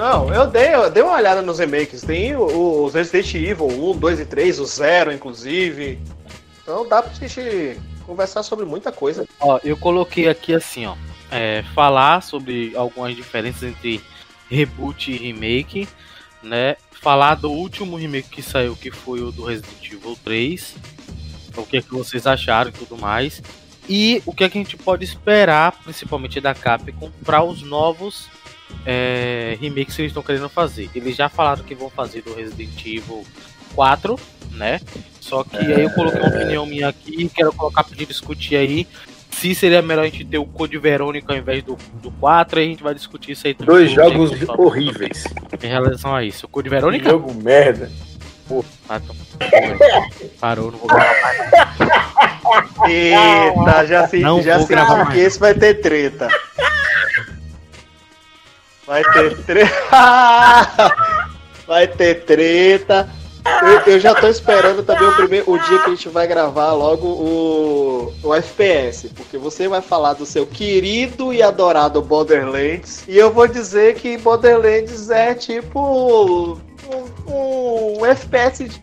Não, eu dei, eu dei uma olhada nos remakes. Tem os Resident Evil 1, 2 e 3, o 0, inclusive. Então dá pra gente conversar sobre muita coisa. Ó, eu coloquei aqui assim, ó. É, falar sobre algumas diferenças entre reboot e remake, né? Falar do último remake que saiu, que foi o do Resident Evil 3. O que, é que vocês acharam e tudo mais. E o que, é que a gente pode esperar, principalmente da Capcom, para os novos é, remakes que eles estão querendo fazer. Eles já falaram que vão fazer do Resident Evil 4, né? Só que é... aí eu coloquei uma opinião minha aqui, quero colocar pra discutir aí se seria melhor a gente ter o Code Verônica ao invés do, do 4, aí a gente vai discutir isso aí. Dois jogos horríveis. Em relação a isso. O Code Verônica? Que jogo merda. Pô, ah, então, parou, não vou gravar mais. Eita, já se, não já se que esse vai ter treta. Vai ter treta. vai ter treta. Eu, eu, já tô esperando também o, primeiro, o dia que a gente vai gravar logo o, o FPS, porque você vai falar do seu querido e adorado Borderlands, e eu vou dizer que Borderlands é tipo um, um, FPS, de,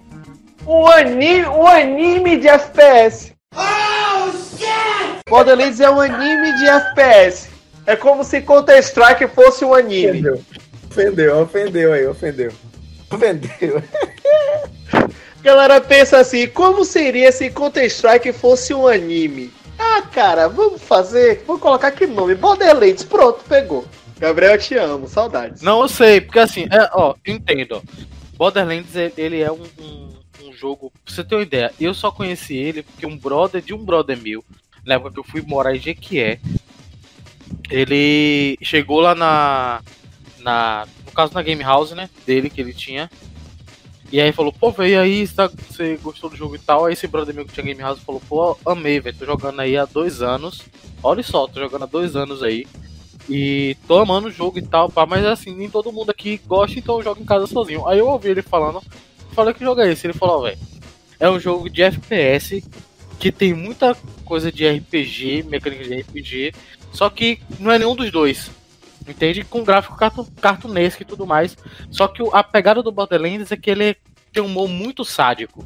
um, anime, um anime de FPS. Oh, shit! Borderlands é um anime de FPS. É como se Counter-Strike fosse um anime. Ofendeu, ofendeu, ofendeu aí, ofendeu. Ofendeu. Galera pensa assim, como seria se Counter-Strike fosse um anime? Ah, cara, vamos fazer, vou colocar que nome, Borderlands, pronto, pegou. Gabriel, eu te amo, saudades. Não, eu sei, porque assim, é, ó, entendo. Borderlands, ele é um, um, um, jogo, pra você ter uma ideia, eu só conheci ele porque um brother de um brother meu, na época que eu fui morar em Jequié, ele chegou lá na, na, no caso na Game House, né, dele que ele tinha, e aí falou, pô, veio aí, você gostou do jogo e tal. Aí esse brother meu que tinha Game House falou, pô, amei, velho, tô jogando aí há dois anos. Olha só, tô jogando há dois anos aí. E tô amando o jogo e tal, pá, mas assim, nem todo mundo aqui gosta, então eu jogo em casa sozinho. Aí eu ouvi ele falando, falei que jogo é esse? Ele falou, velho, é um jogo de FPS que tem muita coisa de RPG, mecânica de RPG, só que não é nenhum dos dois entende? Com gráfico cartunesco e tudo mais. Só que a pegada do Borderlands é que ele tem um humor muito sádico.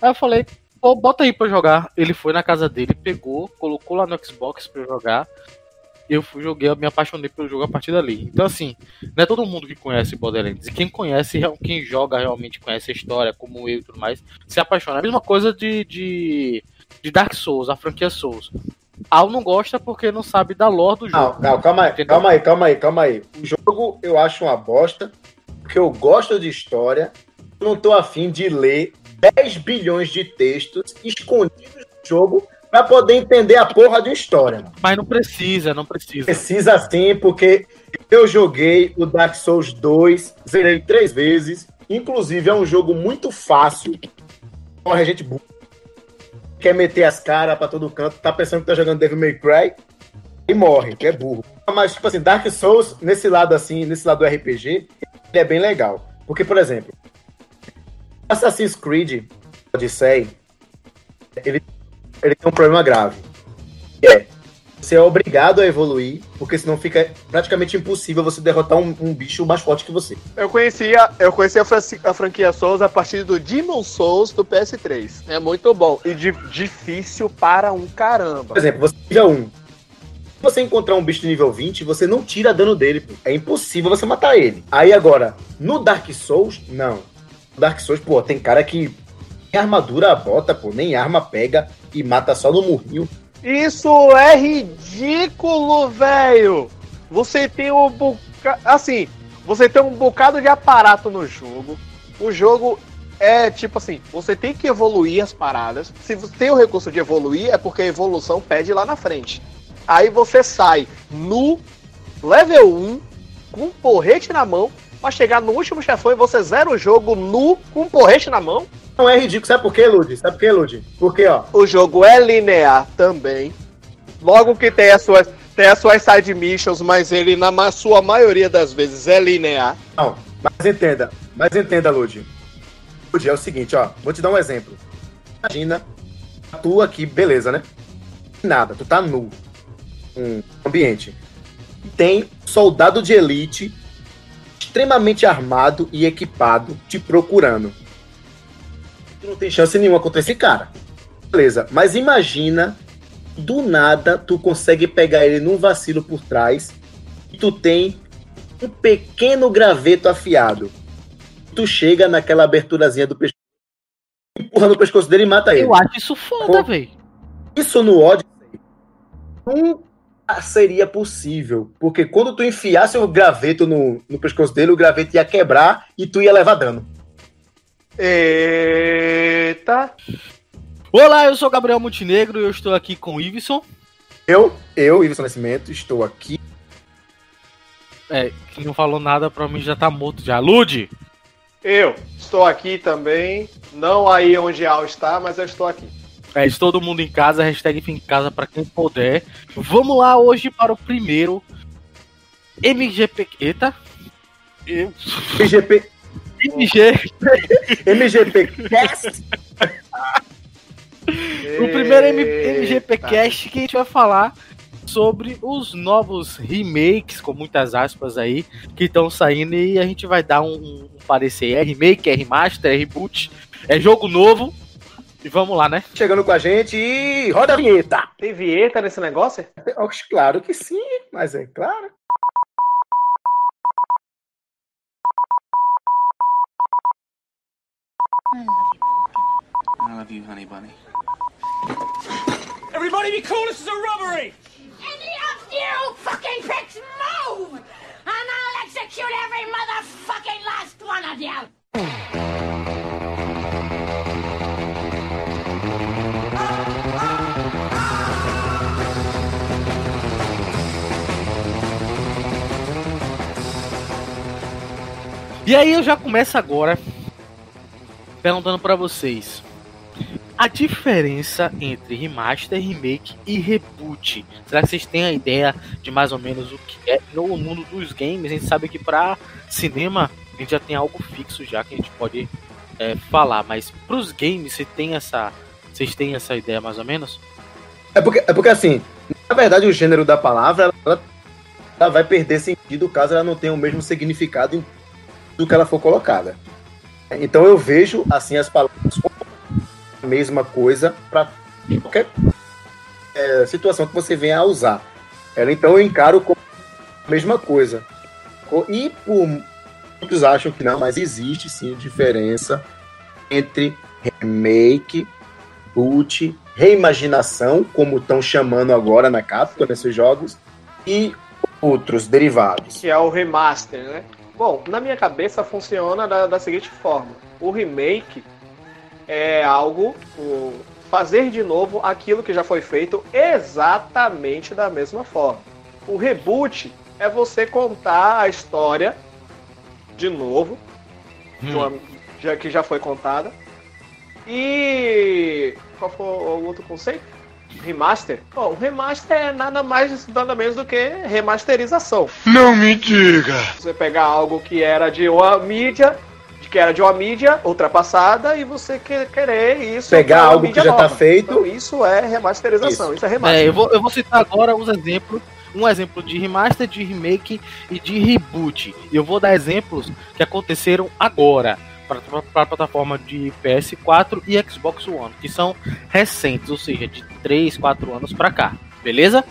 Aí eu falei, pô, bota aí pra jogar. Ele foi na casa dele, pegou, colocou lá no Xbox pra jogar. Eu joguei, eu me apaixonei pelo jogo a partir dali. Então, assim, não é todo mundo que conhece Borderlands. E quem conhece, quem joga realmente conhece a história, como eu e tudo mais, se apaixona. A mesma coisa de, de, de Dark Souls, a franquia Souls. Al não gosta porque não sabe da lore do jogo. Não, não calma aí, calma aí, calma aí, calma aí. O jogo eu acho uma bosta, porque eu gosto de história, não tô afim de ler 10 bilhões de textos escondidos no jogo para poder entender a porra de história. Mano. Mas não precisa, não precisa. Precisa sim, porque eu joguei o Dark Souls 2, zerei três vezes. Inclusive, é um jogo muito fácil. Corre a gente burra quer meter as caras pra todo canto, tá pensando que tá jogando Devil May Cry e morre, que é burro. Mas, tipo assim, Dark Souls, nesse lado assim, nesse lado do RPG, ele é bem legal. Porque, por exemplo, Assassin's Creed Odyssey, ele, ele tem um problema grave. É, você é obrigado a evoluir, porque senão fica praticamente impossível você derrotar um, um bicho mais forte que você. Eu conhecia, eu conheci a, a, franquia Souls a partir do Demon Souls do PS3. É muito bom. E di difícil para um caramba. Por exemplo, você já um. Se você encontrar um bicho de nível 20, você não tira dano dele. Pô. É impossível você matar ele. Aí agora, no Dark Souls, não. No Dark Souls, pô, tem cara que nem armadura bota, pô, nem arma pega e mata só no murrinho. Isso é ridículo, velho! Você tem um bocado. Assim, você tem um bocado de aparato no jogo. O jogo é tipo assim: você tem que evoluir as paradas. Se você tem o recurso de evoluir, é porque a evolução pede lá na frente. Aí você sai no level 1 com um porrete na mão pra chegar no último chefão e você zera o jogo nu com um porrete na mão não é ridículo. Sabe por quê, Lud? Sabe por quê, Lud? Porque, ó. O jogo é linear também. Logo que tem as suas, tem as suas side missions, mas ele, na sua maioria das vezes, é linear. Não, mas entenda. Mas entenda, Lud. Lud, é o seguinte, ó. Vou te dar um exemplo. Imagina, tu aqui, beleza, né? Nada, tu tá nu. Um ambiente. Tem soldado de elite extremamente armado e equipado te procurando. Tu não tem chance nenhuma contra esse cara. Beleza, mas imagina, do nada, tu consegue pegar ele num vacilo por trás e tu tem um pequeno graveto afiado. Tu chega naquela aberturazinha do pescoço, empurra no pescoço dele e mata ele. Eu acho isso foda, velho. Isso no Odyssey nunca seria possível. Porque quando tu enfiasse o graveto no, no pescoço dele, o graveto ia quebrar e tu ia levar dano. Eita! Olá, eu sou Gabriel Montenegro e eu estou aqui com o Iveson. Eu, eu, Iverson Nascimento, estou aqui. É, que não falou nada, provavelmente já tá morto já. Lude! Eu estou aqui também. Não aí onde Al está, mas eu estou aqui. É, todo mundo em casa, hashtag em casa pra quem puder. Vamos lá hoje para o primeiro MGP. Eita! Eu- MGP, MG. MGP Cast. O primeiro M- MGP Cast que a gente vai falar sobre os novos remakes, com muitas aspas aí, que estão saindo e a gente vai dar um, um parecer. É remake, é remaster, é reboot, é jogo novo. E vamos lá, né? Chegando com a gente e roda a vinheta. Tem vinheta nesse negócio? Claro que sim, mas é claro. I love you, honey bunny. Everybody be cool, this is a robbery! Any of you fucking pricks move! And I'll execute every motherfucking last one of you! E aí eu já começo agora perguntando pra vocês. A diferença entre remaster, remake e reboot. Será que vocês têm a ideia de mais ou menos o que é no mundo dos games? A gente sabe que pra cinema a gente já tem algo fixo já que a gente pode é, falar, mas pros games você tem essa, vocês têm essa ideia mais ou menos? É porque, é porque assim, na verdade, o gênero da palavra ela, ela vai perder sentido caso ela não tenha o mesmo significado do que ela for colocada. Então eu vejo assim as palavras como a mesma coisa para qualquer é, situação que você venha a usar. Ela então eu encaro como a mesma coisa. Co- E por muitos acham que não, mas existe sim diferença entre remake, boot, reimaginação, como estão chamando agora na Capcom nesses jogos, e outros derivados. Que é o remaster, né? Bom, na minha cabeça funciona da, da seguinte forma: o remake é algo, o, fazer de novo aquilo que já foi feito exatamente da mesma forma. O reboot é você contar a história de novo, de uma- já, que já foi contada. E qual foi o outro conceito? Remaster? Bom, o remaster é nada mais, nada menos do que remasterização. Não me diga! Você pegar algo que era de uma mídia, de que era de uma mídia ultrapassada, e você que- querer isso. Pegar algo que mídia já tá nova. feito. Então, isso é remasterização, isso, é remaster. É, eu vou, eu vou citar agora os exemplos. Um exemplo de remaster, de remake e de reboot. E eu vou dar exemplos que aconteceram agora para a plataforma de PS4 e Xbox One, que são recentes, ou seja, de 3, 4 anos para cá. Beleza?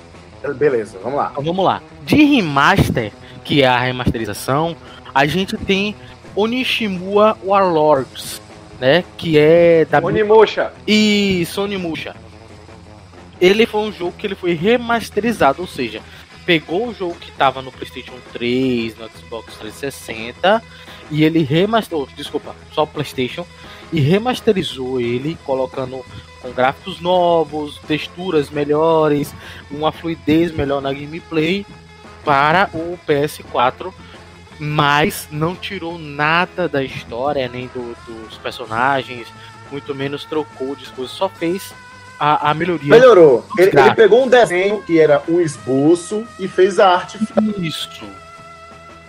Beleza, vamos lá. Então vamos lá. De remaster, que é a remasterização, a gente tem Onishimua Warlords, né? Que é da Onimusha. e Sony Musha. Ele foi um jogo que ele foi remasterizado, ou seja, pegou o jogo que estava no PlayStation 3, no Xbox 360 e ele remasterizou, desculpa, só o PlayStation e remasterizou ele colocando com gráficos novos, texturas melhores, uma fluidez melhor na gameplay para o PS4, mas não tirou nada da história nem do- dos personagens, muito menos trocou de coisas, só fez a, a melhoria. Melhorou. Ele, ele pegou um desenho que era um esboço e fez a arte. Isso.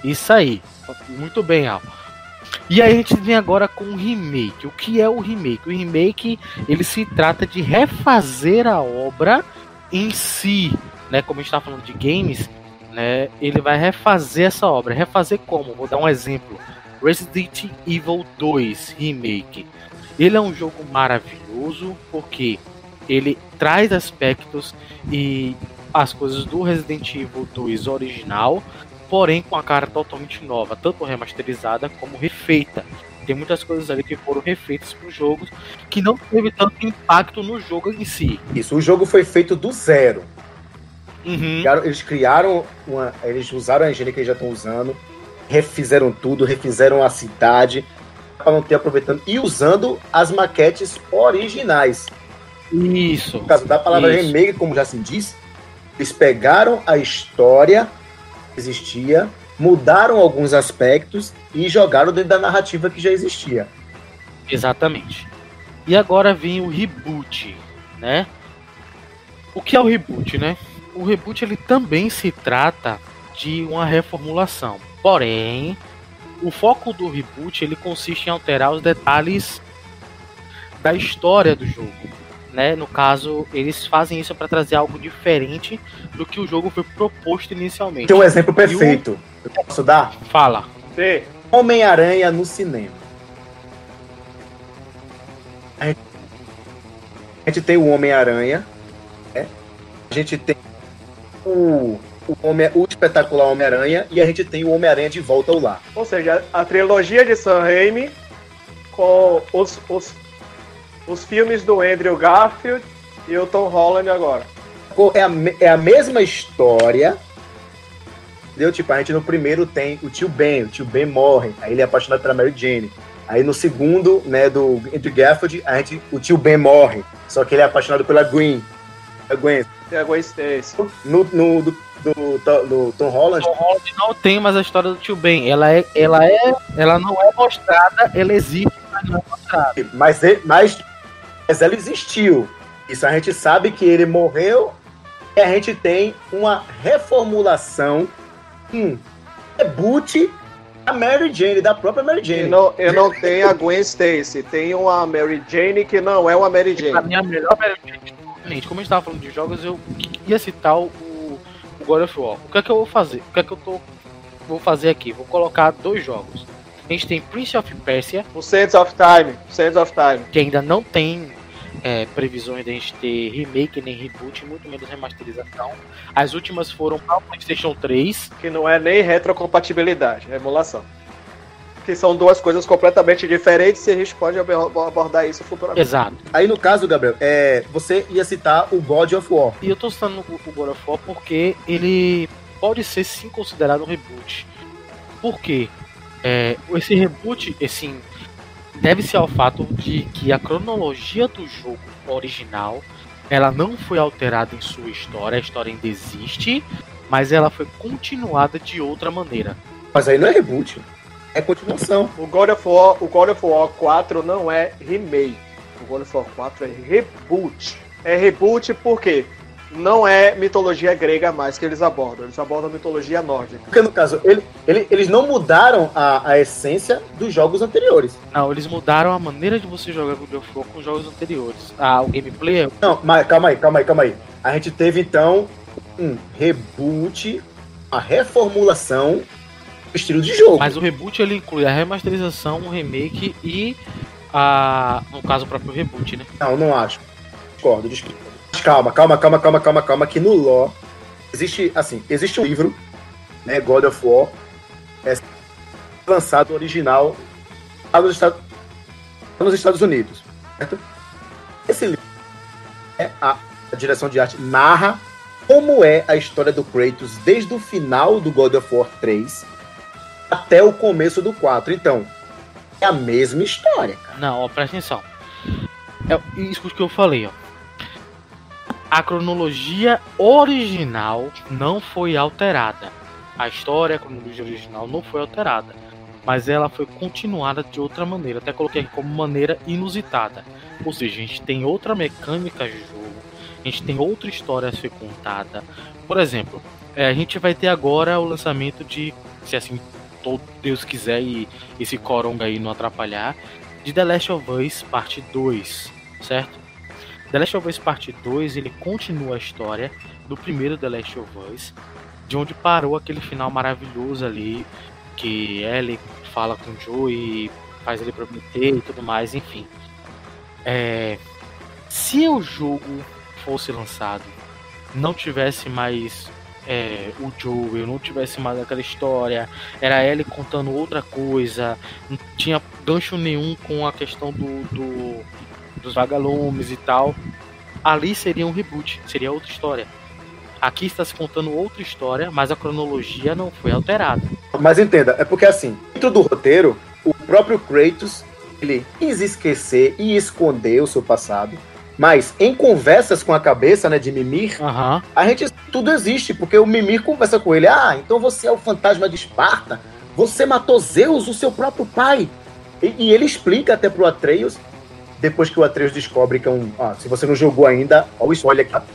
Isso aí. Muito bem, Al. E aí a gente vem agora com o remake. O que é o remake? O remake, ele se trata de refazer a obra em si, né? Como a gente tá falando de games, né, ele vai refazer essa obra. Refazer como? Vou dar um exemplo. Resident Evil 2 Remake. Ele é um jogo maravilhoso porque ele traz aspectos e as coisas do Resident Evil 2 original, porém com a cara totalmente nova, tanto remasterizada como refeita. Tem muitas coisas ali que foram refeitas para os jogos que não teve tanto impacto no jogo em si. Isso, o jogo foi feito do zero. Uhum. Eles criaram uma. Eles usaram a engine que eles já estão usando, refizeram tudo, refizeram a cidade, para não ter aproveitando e usando as maquetes originais. Isso. No caso da palavra Isso. remake, como já se diz, eles pegaram a história existia, mudaram alguns aspectos e jogaram dentro da narrativa que já existia. Exatamente. E agora vem o reboot, né? O que é o reboot, né? O reboot ele também se trata de uma reformulação. Porém, o foco do reboot ele consiste em alterar os detalhes da história do jogo, né? No caso, eles fazem isso para trazer algo diferente do que o jogo foi proposto inicialmente. Tem um exemplo perfeito. Eu posso dar? Fala. Homem-Aranha no cinema. A gente, a gente tem o Homem-Aranha, né? a gente tem o, o, Homem, o espetacular Homem-Aranha e a gente tem o Homem-Aranha de volta ao lar. Ou seja, a trilogia de Sam Raimi com os, os, os filmes do Andrew Garfield e o Tom Holland agora. É a, é a mesma história. Entendeu? Tipo, a gente no primeiro tem o tio Ben, o tio Ben morre, aí ele é apaixonado pela Mary Jane. Aí no segundo, né, do Andrew Garfield, a gente, o tio Ben morre, só que ele é apaixonado pela Gwen. A Gwen. Tem a Gwen Stacy. No, no do, do, do- do Tom Holland, Tom Holland não tem mais a história do tio Ben. Ela é, ela é, ela não é mostrada, ela existe, mas não é mostrada. mas, mas, mas ela existiu. Isso a gente sabe que ele morreu e a gente tem uma reformulação, um reboot da Mary Jane, da própria Mary Jane. não, eu não tenho a Gwen Stacy, tem uma Mary Jane que não é uma Mary Jane. a melhor Gente, como a gente tava falando de jogos, eu ia citar o, o God of War. O que é que eu vou fazer? O que é que eu tô, vou fazer aqui? Vou colocar dois jogos. A gente tem Prince of Persia, O Sands of Time. Sands of Time. que ainda não tem é, previsões de a gente ter remake nem reboot, muito menos remasterização. As últimas foram para o PlayStation 3. Que não é nem retrocompatibilidade, é emulação. Que são duas coisas completamente diferentes e a gente pode ab- abordar isso futuramente. Exato. Aí no caso, Gabriel, é, você ia citar o God of War. E eu tô citando o o God of War porque ele pode ser sim considerado um reboot. Por quê? É, esse reboot, assim, deve-se ao fato de que a cronologia do jogo original ela não foi alterada em sua história, a história ainda existe, mas ela foi continuada de outra maneira. Mas aí não é reboot, é continuação. O God of War, o God of War 4 não é remake. O God of War 4 é reboot. É reboot porque não é mitologia grega mais que eles abordam. Eles abordam mitologia nórdica. Porque no caso, ele, ele- eles não mudaram a, a essência dos jogos anteriores. Não, eles mudaram a maneira de você jogar God of War com os jogos anteriores. Ah, o gameplay é Não, mas calma aí, calma aí, calma aí. A gente teve então um reboot, a reformulação do estilo de jogo. Mas o reboot ele inclui a remasterização, o remake e a. No caso, o próprio reboot, né? Não, não acho. Discordo, discordo. Calma, calma, calma, calma, calma, calma, que no lore existe, assim, existe um livro, né, God of War, é lançado original lá nos Estados, nos Estados Unidos, certo? Esse livro, é a, a direção de arte narra como é a história do Kratos desde o final do God of War 3 até o começo do 4. Então, é a mesma história, cara. Não, ó, presta atenção. É isso que eu falei, ó. A cronologia original não foi alterada. A história, a cronologia original não foi alterada. Mas ela foi continuada de outra maneira. Até coloquei aqui como maneira inusitada. Ou seja, a gente tem outra mecânica de jogo. A gente tem outra história a ser contada. Por exemplo, é, a gente vai ter agora o lançamento de. Se assim todo Deus quiser e esse coronga aí não atrapalhar. De The Last of Us Parte 2, certo? The Last of Us Parte 2 ele continua a história do primeiro The Last of Us, de onde parou aquele final maravilhoso ali, que Ellie fala com o Joe e faz ele prometer e tudo mais, enfim. É, se o jogo fosse lançado, não tivesse mais é, o Joe, não tivesse mais aquela história, era ele contando outra coisa, não tinha gancho nenhum com a questão do, do dos vagalumes e tal, ali seria um reboot, seria outra história. Aqui está se contando outra história, mas a cronologia não foi alterada. Mas entenda, é porque assim, dentro do roteiro, o próprio Kratos, ele quis esquecer e esconder o seu passado. Mas em conversas com a cabeça, né, de Mimir, Aham. a gente tudo existe, porque o Mimir conversa com ele. Ah, então você é o fantasma de Esparta. Você matou Zeus, o seu próprio pai. E, e ele explica até pro Atreus, depois que o Atreus descobre que é um. Ah, se você não jogou ainda, ó o spoiler aqui.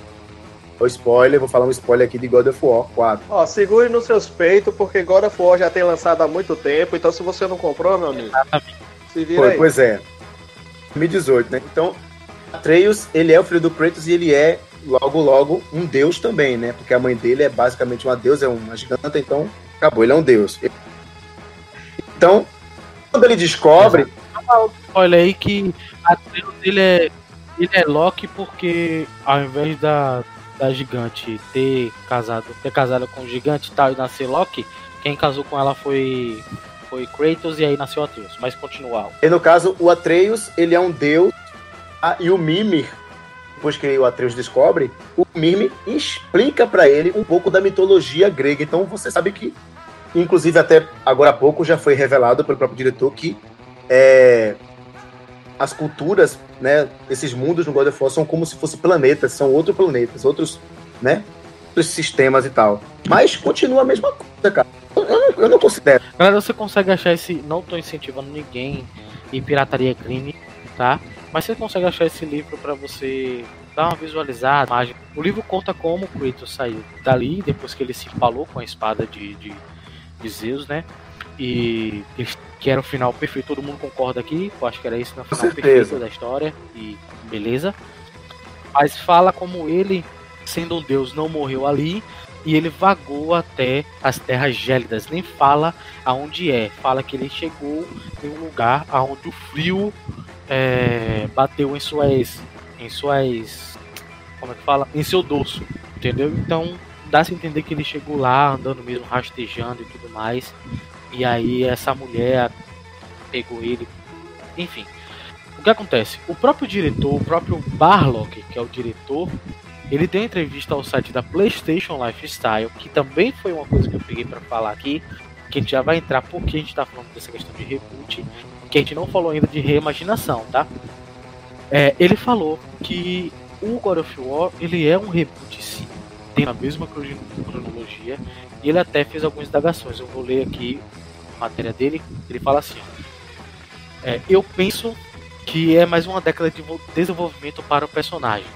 Ó o spoiler, vou falar um spoiler aqui de God of War 4. Ó, segure nos seus peitos, porque God of War já tem lançado há muito tempo, então se você não comprou, meu amigo, se vira Foi, aí. pois é. 2018, né? Então, Atreus, ele é o filho do Kratos e ele é, logo, logo, um deus também, né? Porque a mãe dele é basicamente uma deusa, é uma giganta, então acabou, ele é um deus. Então, quando ele descobre, Olha aí que Atreus ele é, ele é Loki porque ao invés da, da gigante ter casado, ter casado com o gigante e tal e nascer Loki, quem casou com ela foi foi Kratos e aí nasceu Atreus. Mas continua. E no caso, o Atreus, ele é um deus, ah, e o Mimir, depois que o Atreus descobre, o Mimir explica pra ele um pouco da mitologia grega. Então você sabe que, inclusive até agora há pouco já foi revelado pelo próprio diretor que é, as culturas, né, esses mundos no God of War são como se fossem planetas, são outros planetas, outros, né, outros sistemas e tal. Mas continua a mesma coisa, cara. Eu, eu não, considero. Galera, você consegue achar esse. Não tô incentivando ninguém e pirataria crime, tá? Mas você consegue achar esse livro pra você dar uma visualizada. imagem. O livro conta como o Kratos saiu dali, depois que ele se empalou com a espada de, de, de Zeus, né? E eles- que era o final perfeito, todo mundo concorda aqui. Eu acho que era isso no final perfeito da história. E beleza. Mas fala como ele, sendo um deus, não morreu ali. E ele vagou até as terras gélidas. Nem fala aonde é. Fala que ele chegou em um lugar aonde o frio é, bateu em suas. em suas. como é que fala? Em seu dorso. Entendeu? Então dá-se a entender que ele chegou lá andando mesmo, rastejando e tudo mais. E aí essa mulher pegou ele. Enfim. O que acontece? O próprio diretor, o próprio Barlock, que é o diretor, ele deu entrevista ao site da PlayStation Lifestyle, que também foi uma coisa que eu peguei pra falar aqui, que a gente já vai entrar porque a gente tá falando dessa questão de reboot, que a gente não falou ainda de reimaginação, tá? É, ele falou que o God of War ele é um reboot sim, tem a mesma crono- cronologia, e ele até fez algumas indagações. Eu vou ler aqui matéria dele, ele fala assim: é, Eu penso que é mais uma década de vo- desenvolvimento para o personagem.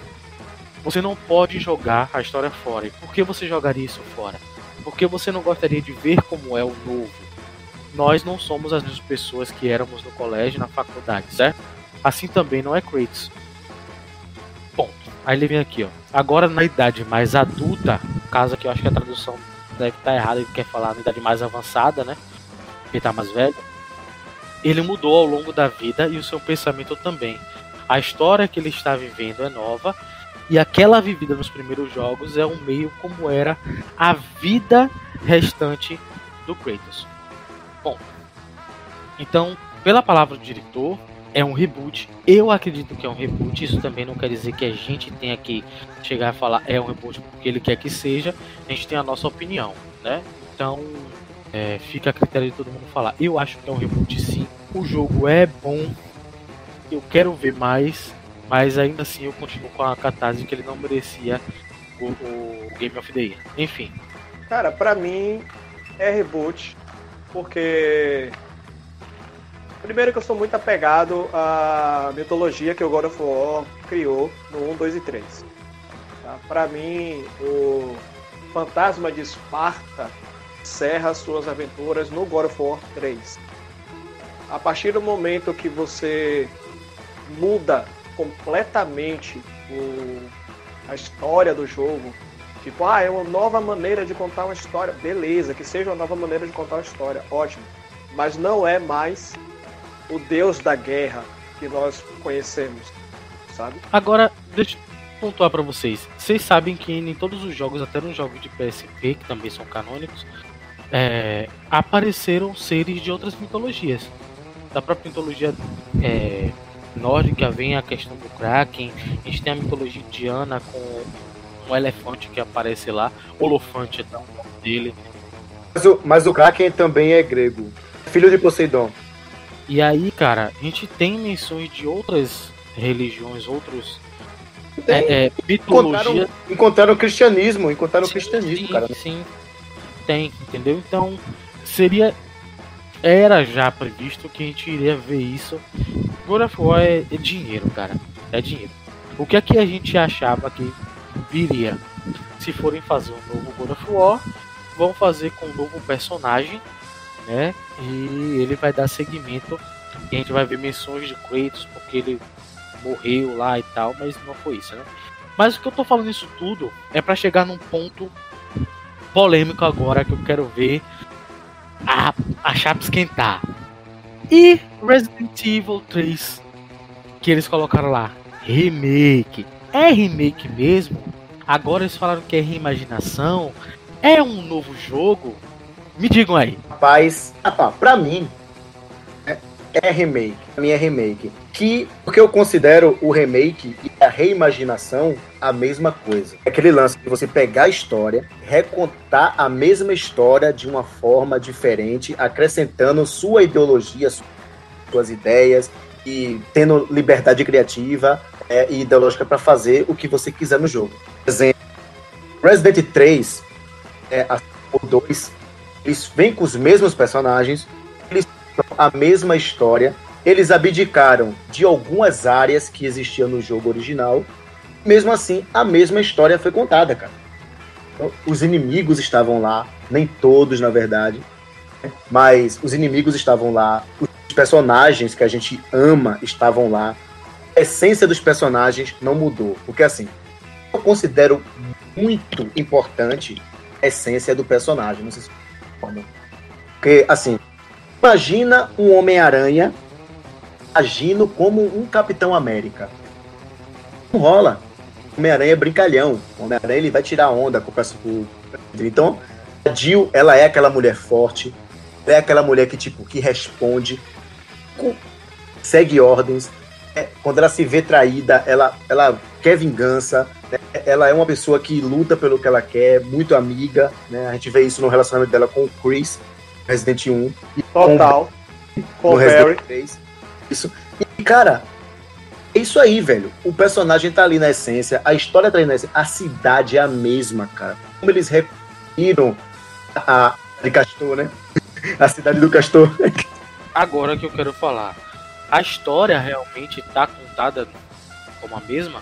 Você não pode jogar a história fora. E por que você jogaria isso fora? Porque você não gostaria de ver como é o novo. Nós não somos as mesmas pessoas que éramos no colégio, na faculdade, certo? Assim também não é Kratos. Ponto. Aí ele vem aqui, ó. Agora na idade mais adulta, caso que eu acho que a tradução deve estar errada, ele quer falar na idade mais avançada, né? Ele tá mais velho. Ele mudou ao longo da vida e o seu pensamento também. A história que ele está vivendo é nova e aquela vivida nos primeiros jogos é um meio como era a vida restante do Kratos. Bom, então, pela palavra do diretor, é um reboot. Eu acredito que é um reboot. Isso também não quer dizer que a gente tenha que chegar e falar é um reboot porque ele quer que seja. A gente tem a nossa opinião, né? Então, é, fica a critério de todo mundo falar. Eu acho que é um reboot sim. O jogo é bom. Eu quero ver mais. Mas ainda assim eu continuo com a catarse que ele não merecia o, o Game of the Year. Enfim. Cara, pra mim é reboot, porque. Primeiro que eu sou muito apegado à mitologia que o God of War criou no 1, 2 e 3. Tá? Pra mim, o fantasma de Esparta encerra suas aventuras no God of War 3. A partir do momento que você muda completamente o- a história do jogo, Tipo, ah, é uma nova maneira de contar uma história. Beleza, que seja uma nova maneira de contar uma história. Ótimo. Mas não é mais o deus da guerra que nós conhecemos, sabe? Agora, deixa pontuar pra vocês. Vocês sabem que em todos os jogos, até nos jogos de PSP, que também são canônicos, é, apareceram seres de outras mitologias. Da própria mitologia é, nórdica vem a questão do Kraken, a gente tem a mitologia indiana com um elefante que aparece lá, Olofante é o nome dele. Mas o, mas o Kraken também é grego. Filho de Poseidon. E aí, cara, a gente tem menções de outras religiões, outros Tem. é, é, mitologias Encontraram, encontraram o cristianismo, encontraram o cristianismo, sim, cara. Sim, tem, entendeu? Então, seria. Era já previsto que a gente iria ver isso. God of War é, é dinheiro, cara. É dinheiro. O que é que a gente achava que viria? Se forem fazer um novo God of War, vão fazer com um novo personagem, né? E ele vai dar seguimento. E a gente vai ver menções de Kratos, porque ele morreu lá e tal, mas não foi isso, né? Mas o que eu tô falando isso tudo é pra chegar num ponto polêmico agora que eu quero ver a, a chapa esquentar. E Resident Evil 3, que eles colocaram lá, remake. É remake mesmo? Agora eles falaram que é reimaginação. É um novo jogo? Me digam aí. Rapaz, rapaz, pra mim é, é remake. Pra mim é remake. Que porque eu considero o remake a reimaginação a mesma coisa. É aquele lance de você pegar a história, recontar a mesma história de uma forma diferente, acrescentando sua ideologia, suas ideias e tendo liberdade criativa é, e ideológica pra fazer o que você quiser no jogo. Por exemplo, Resident 3, é, a- o 2, eles vêm com os mesmos personagens, eles a mesma história, eles abdicaram de algumas áreas que existiam no jogo original, mesmo assim, a mesma história foi contada, cara. Então, os inimigos estavam lá, nem todos, na verdade, mas os inimigos estavam lá, os personagens que a gente ama estavam lá, a essência dos personagens não mudou, porque assim, eu considero muito importante a essência do personagem, não sei se. Porque, assim, imagina um Homem-Aranha agindo como um Capitão América. Não rola. Homem-Aranha é brincalhão. Homem-Aranha ele vai tirar onda com o personagem. Então, a Jill, ela é aquela mulher forte, ela é aquela mulher que, tipo, que responde, com- segue ordens. É, quando ela se vê traída, ela, ela quer vingança, né? ela é uma pessoa que luta pelo que ela quer, muito amiga, né? A gente vê isso no relacionamento dela com o Chris, Resident 1, e Total. no Com o Resident Barry. 3. Isso. E, cara, é isso aí, velho. O personagem tá ali na essência, a história tá ali na essência, a cidade é a mesma, cara. Como eles repetiram a, a de Castor, né? A cidade do Castor. Agora que eu quero falar. A história realmente tá contada como a mesma?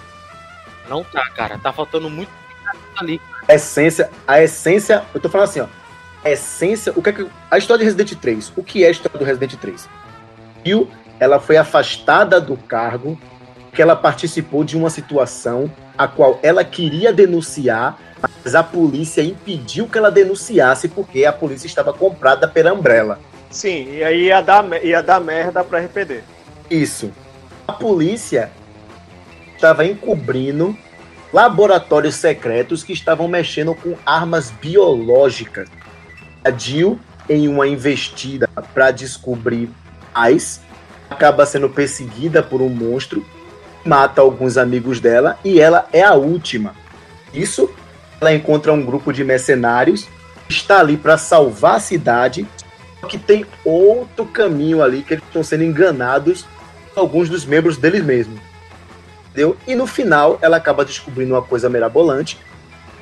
Não tá, cara. Tá faltando muito ali. A essência, a essência, eu tô falando assim, ó. A essência, o que é que. A história de Resident 3. O que é a história do Resident 3? Jill, ela foi afastada do cargo porque ela participou de uma situação a qual ela queria denunciar, mas a polícia impediu que ela denunciasse porque a polícia estava comprada pela Umbrella. Sim, e aí ia dar, ia dar merda pra RPD. Isso. A polícia estava encobrindo laboratórios secretos que estavam mexendo com armas biológicas. A Jill, em uma investida para descobrir mais, acaba sendo perseguida por um monstro, mata alguns amigos dela e ela é a última. Isso, ela encontra um grupo de mercenários, está ali para salvar a cidade, só que tem outro caminho ali que eles estão sendo enganados alguns dos membros deles mesmos. Entendeu? E no final ela acaba descobrindo uma coisa mirabolante,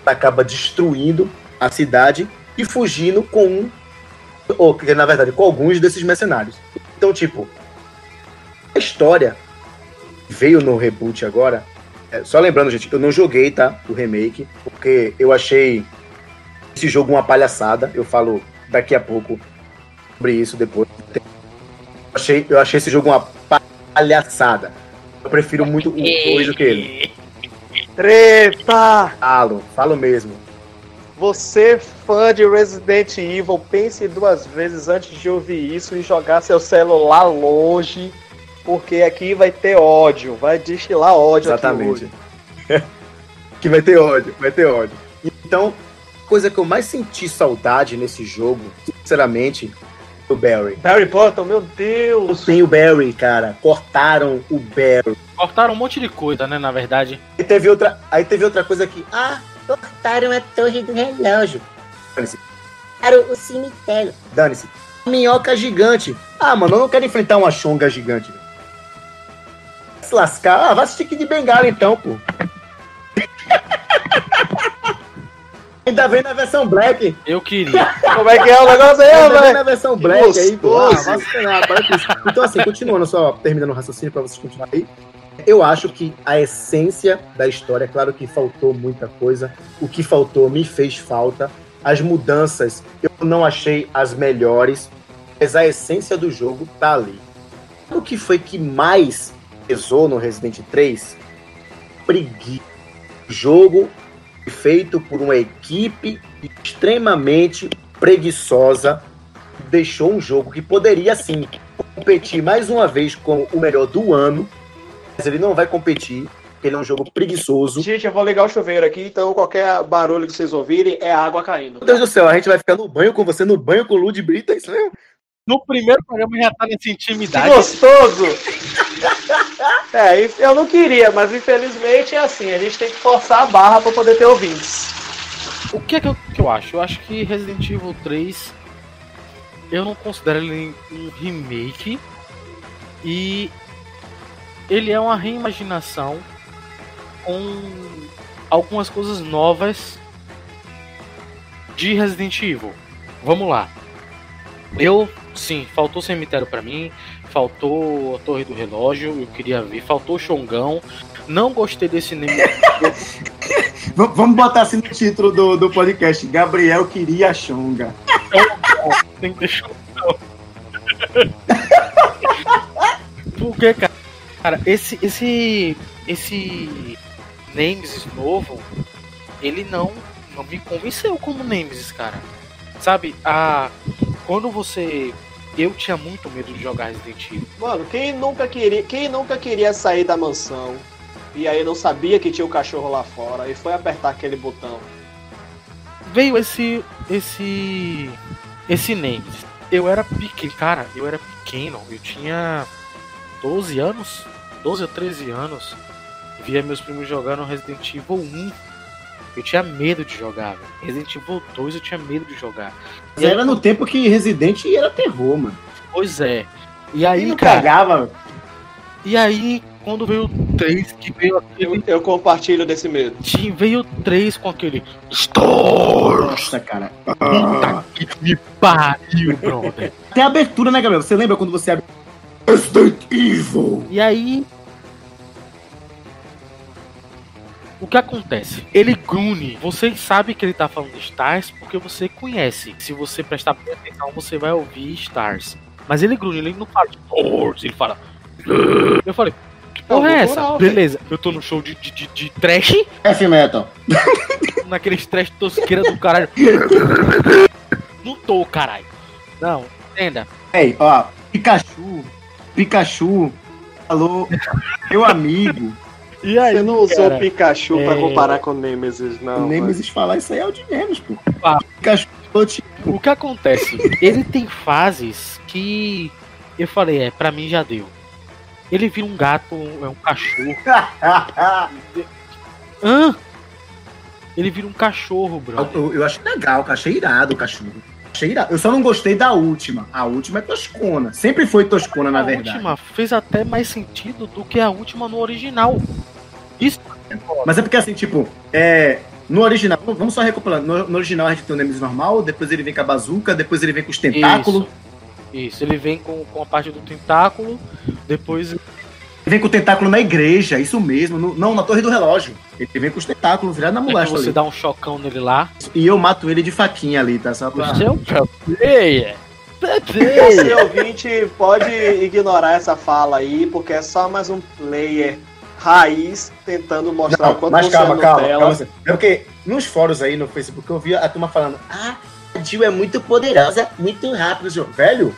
acaba destruindo a cidade e fugindo com um, ou na verdade com alguns desses mercenários. Então, tipo, a história veio no reboot agora. é, só lembrando, gente, eu não joguei, tá? O remake, porque eu achei esse jogo uma palhaçada. Eu falo daqui a pouco sobre isso depois. Eu achei, eu achei esse jogo uma palhaçada. Eu prefiro muito o 2 do que ele. Treta! Falo, falo mesmo. Você, fã de Resident Evil, pense duas vezes antes de ouvir isso e jogar seu celular longe, porque aqui vai ter ódio, vai destilar ódio aqui Exatamente. hoje. que vai ter ódio, vai ter ódio. Então, a coisa que eu mais senti saudade nesse jogo, sinceramente, o Barry. Harry Potter, meu Não Deus! tem o Barry, cara. Cortaram o Barry. Cortaram um monte de coisa, né, na verdade. Aí teve outra, aí teve outra coisa que, ah, cortaram a torre do relógio. Dane-se. Para o cemitério. Dane-se. Minhoca gigante. Ah, mano, eu não quero enfrentar uma chonga gigante. Se lascar. Ah, vai assistir Kid Bengala então, pô. Ainda vem na versão black. Eu queria. Como é que é o negócio aí, Ainda vem na versão Que black aí, pô. Ah, gostoso. vai se ferrar, para com isso. Então, assim, continuando, só terminando o raciocínio pra vocês continuarem aí. Eu acho que a essência da história, claro que faltou muita coisa. O que faltou me fez falta. As mudanças eu não achei as melhores, mas a essência do jogo tá ali. O que foi que mais pesou no Resident 3? Preguiça. Jogo feito por uma equipe extremamente preguiçosa deixou um jogo que poderia sim competir mais uma vez com o melhor do ano, mas ele não vai competir, ele é um jogo preguiçoso. Gente, eu vou ligar o chuveiro aqui, então qualquer barulho que vocês ouvirem é água caindo. Meu Deus do céu, a gente vai ficar no banho com você, no banho com o Lud Brita, é isso mesmo? No primeiro programa já tá nessa Que intimidade. gostoso! É, eu não queria, mas infelizmente é assim, a gente tem que forçar a barra pra poder ter ouvintes. O que é que eu, que eu acho? Eu acho que Resident Evil 3 eu não considero ele um remake e ele é uma reimaginação com algumas coisas novas de Resident Evil. Vamos lá. Eu, sim, faltou cemitério pra mim, faltou a Torre do Relógio, eu queria ver, faltou Xongão. Não gostei desse. V- vamos botar assim no título do, do podcast: Gabriel queria Xonga. Tem que deixar não. Porque, cara, cara, esse, esse, esse Nemesis novo, ele não, não me convenceu como Nemesis, cara. Sabe, a, quando você... Eu tinha muito medo de jogar Resident Evil. Mano, quem nunca queria, quem nunca queria sair da mansão e aí não sabia que tinha o cachorro lá fora e foi apertar aquele botão? Veio esse, esse, esse Nemesis. Eu era pequeno, cara, eu era pequeno, eu tinha 12 anos, 12 ou 13 anos. Via meus primos jogando Resident Evil 1. Eu tinha medo de jogar, velho. Resident Evil 2 eu tinha medo de jogar. E aí, Era no tempo que Resident era terror, mano. Pois é. E Aí não cara, cagava. e aí, quando veio o 3, que veio aquele. Eu, eu compartilho desse medo. Tinha- Veio o 3 com aquele. Stars! Nossa, cara. Puta que me pariu, brother. Tem a abertura, né, Gabriel? Você lembra quando você abre. Resident Evil! E aí. O que acontece? Ele grune. Você sabe que ele tá falando de Stars porque você conhece. Se você prestar atenção, você vai ouvir Stars. Mas ele grune, ele não fala Stars, ele fala. Eu falei, que porra é essa? velho. Beleza, eu tô no show de, de, de, de trash, F Metal. naqueles trash tosqueira do caralho. Não tô, caralho. Não, entenda. Ei, ó, Pikachu. Pikachu. Falou, meu amigo. E aí? Você não usou cara? o Pikachu pra é- comparar com o Nemesis, não. o Nemesis falar isso aí é o de menos, pô. Ah. Pikachu falou, tipo, O que acontece? Ele tem fases que eu falei, é, pra mim já deu. Ele vira um gato, é um cachorro. Hã? Ele vira um cachorro, bro. eu, eu achei legal, cara. Achei irado o cachorro. Achei irado. Eu só não gostei da última. A última é toscona. Sempre foi toscona, na a verdade. última fez até mais sentido do que a última no original. Isso Mas é porque assim, tipo, é. No original, vamos só recapitulando. No, no original a gente tem o Nemesis normal, depois ele vem com a bazuca, depois ele vem com os tentáculos. Isso. Isso, ele vem com, com a parte do tentáculo, depois Ele vem com o tentáculo na igreja, isso mesmo. no- não, na torre do relógio. Ele vem com os tentáculos virados na moléstia você ali. dá um chocão nele lá. E eu mato ele de faquinha ali, tá? Só pra... Você é um Você ouvinte pode ignorar essa fala aí, porque é só mais um player raiz tentando mostrar o Não, quanto mas você é calma, calma, calma. É porque nos fóruns aí no Facebook eu via a turma falando: Ah, a Jill é muito poderosa, muito rápido. Jogo. Velho,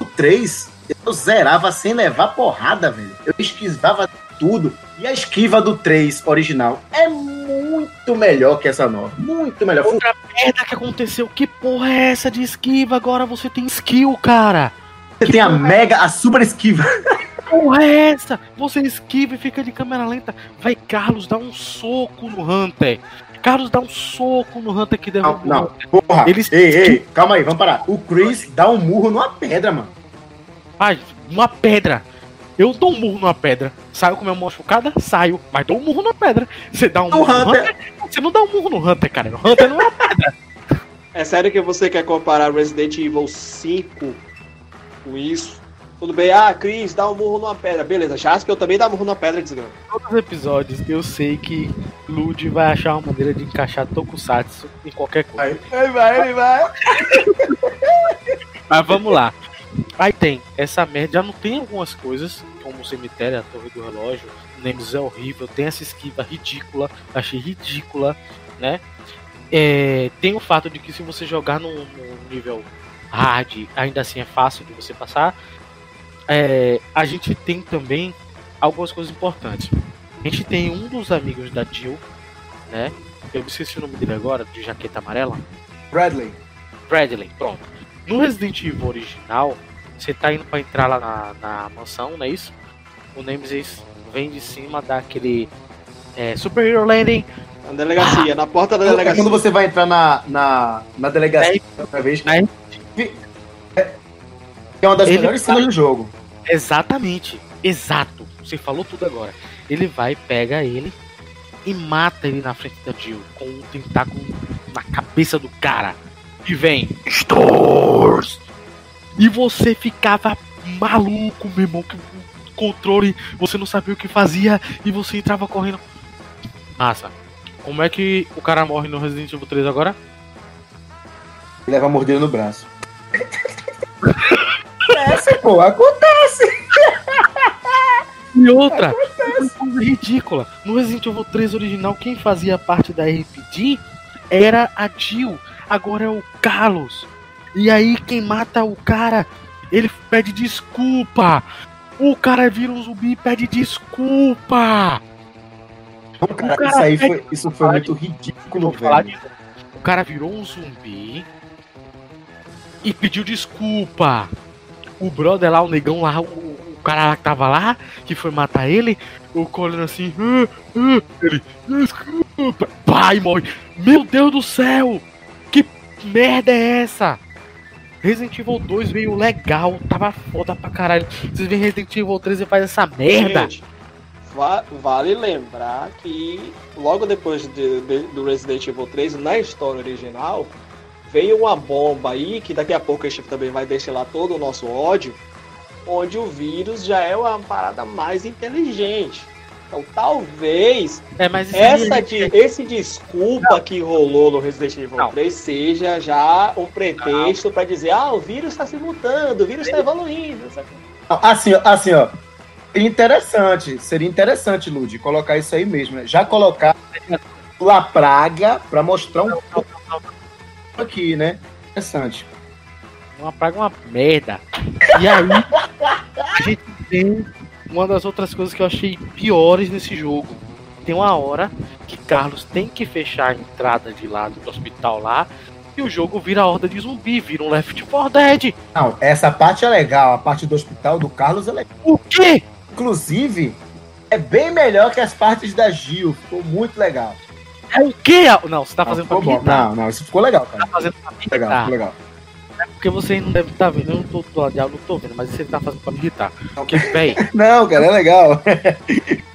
o 3 eu zerava sem levar porrada, velho. Eu esquivava tudo. E a esquiva do 3 original é muito melhor que essa nova. Muito melhor. Outra merda que aconteceu. Que porra é essa de esquiva? Agora você tem skill, cara. Você tem a mega, a super esquiva. Porra é essa? Você esquiva e fica de câmera lenta. Vai, Carlos, dá um soco no Hunter. Carlos dá um soco no Hunter que Não, derruba o não. Hunter. Porra. Eles- Ei, ei, calma aí, vamos parar. O Chris dá um murro numa pedra, mano. Ai, uma pedra. Eu dou um murro numa pedra. Saio com minha mão machucada? Saio. Mas dou um murro na pedra. Você dá um O murro no Hunter- Hunter? Você não dá um murro no Hunter, cara. O Hunter não é É sério que você quer comparar Resident Evil 5 com isso? Tudo bem, ah, Cris, dá um murro numa pedra. Beleza, Jasper, eu também dá um murro numa pedra, desgrama. todos os episódios. Eu sei que Lud vai achar uma maneira de encaixar Tokusatsu em qualquer coisa. Ele vai, ele vai. Mas vamos lá. Aí tem essa merda. Já não tem algumas coisas, como o cemitério, a torre do relógio. O Nemesis é horrível. Tem essa esquiva ridícula. Achei ridícula, né? É, tem o fato de que se você jogar num, num nível hard, ainda assim é fácil de você passar. É, a gente tem também algumas coisas importantes. A gente tem um dos amigos da Jill, né? Eu me esqueci o nome dele agora, de jaqueta amarela. Bradley. Bradley, pronto. No Resident Evil original, você tá indo pra entrar lá na, na mansão, não é isso? O Nemesis vem de cima, dá aquele é, Super Hero Landing. Na delegacia, na porta da É delegacia. quando você vai entrar na, na, na delegacia outra vez. Que é uma das Ele melhores cenas do jogo. Exatamente, exato. Você falou tudo agora. Ele vai, pega ele e mata ele na frente da Jill com um tentáculo na cabeça do cara. E vem Stores! E você ficava maluco, meu irmão, que controle, você não sabia o que fazia e você entrava correndo. Massa. Como é que o cara morre no Resident Evil 3 agora? Leva a mordida no braço. Essa, pô, acontece. E outra, coisa ridícula. No Resident Evil 3 original, quem fazia parte da RPG era a Jill. Agora é o Carlos. E aí, quem mata o cara, ele pede desculpa. O cara vira um zumbi e pede desculpa. Cara, cara isso aí foi, isso foi muito ridículo, Vou falar velho. de. O cara virou um zumbi e pediu desculpa. O brother lá, o negão lá, o, o cara lá que tava lá, que foi matar ele, o colando assim, "Ah, ah", ele, desculpa, pai, morre. Meu Deus do céu! Que merda é essa? Resident Evil 2 veio legal, tava foda pra caralho. Vocês veem Resident Evil 3 e faz essa merda. Gente, va- vale lembrar que logo depois de- de- do Resident Evil 3, na história original, veio uma bomba aí, que daqui a pouco a gente também vai destilar todo o nosso ódio, onde o vírus já é uma parada mais inteligente. Então talvez É, essa é- de, esse desculpa que rolou no Resident Evil Não. 3 seja já um pretexto pra dizer, ah, o vírus tá se mutando, o vírus tá evoluindo. não. Assim, ó, assim, ó. Interessante, seria interessante, Lud, colocar isso aí mesmo. né? Já colocar La Praga pra mostrar um pouco aqui, né? Interessante. Uma praga é uma merda. E aí, a gente tem uma das outras coisas que eu achei piores nesse jogo. Tem uma hora que Carlos tem que fechar a entrada de lá do hospital lá. E o jogo vira a horda de zumbi, vira um Left 4 Dead. Não, essa parte é legal, a parte do hospital do Carlos é legal. O quê? Inclusive, é bem melhor que as partes da Gil. Ficou muito legal. É o quê? Não, você tá fazendo pra ficou me bom. irritar. Não, não, isso ficou legal, cara. Tá fazendo pra me Legal, ficou legal. Porque vocês não devem estar vendo. Eu não tô do lado de não tô vendo, mas você tá fazendo pra me irritar. Porque, véi, Não, cara, é legal.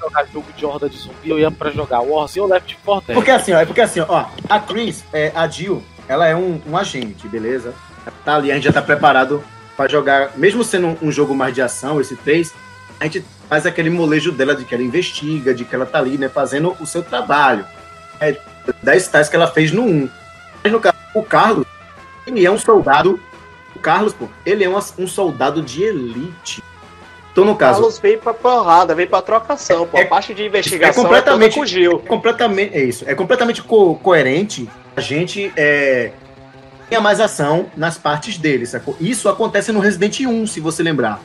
jogar jogo de horda de zumbi, eu ia pra jogar Warzone ou Left 4 Dead. Porque assim, ó, é porque assim, ó, a Chris, é, a Jill, ela é um, um agente, beleza? Tá ali, a gente já tá preparado pra jogar, mesmo sendo um jogo mais de ação, esse 3, a gente faz aquele molejo dela de que ela investiga, de que ela tá ali, né, fazendo o seu trabalho. É, das tais que ela fez no 1. Mas no caso, o Carlos, ele é um soldado. O Carlos, pô, ele é um, um soldado de elite. Então, no caso, Carlos veio pra porrada, veio pra trocação, pô. É- a parte de investigação é completamente- é com o Gil. completamente é isso é completamente co- coerente a gente é, tenha mais ação nas partes dele sacou? isso acontece no Resident 1 se você lembrar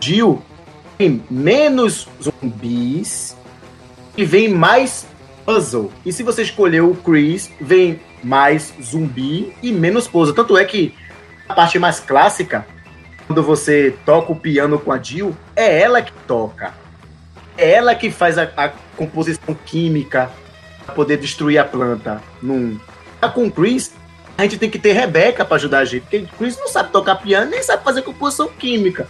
Jill tem menos zumbis e vem mais puzzle e se você escolher o Chris vem mais zumbi e menos puzzle tanto é que a parte mais clássica quando você toca o piano com a Jill é ela que toca é ela que faz a, a composição química para poder destruir a planta. Num... Tá com o Chris, a gente tem que ter Rebeca para ajudar a gente, porque o Chris não sabe tocar piano nem sabe fazer composição química.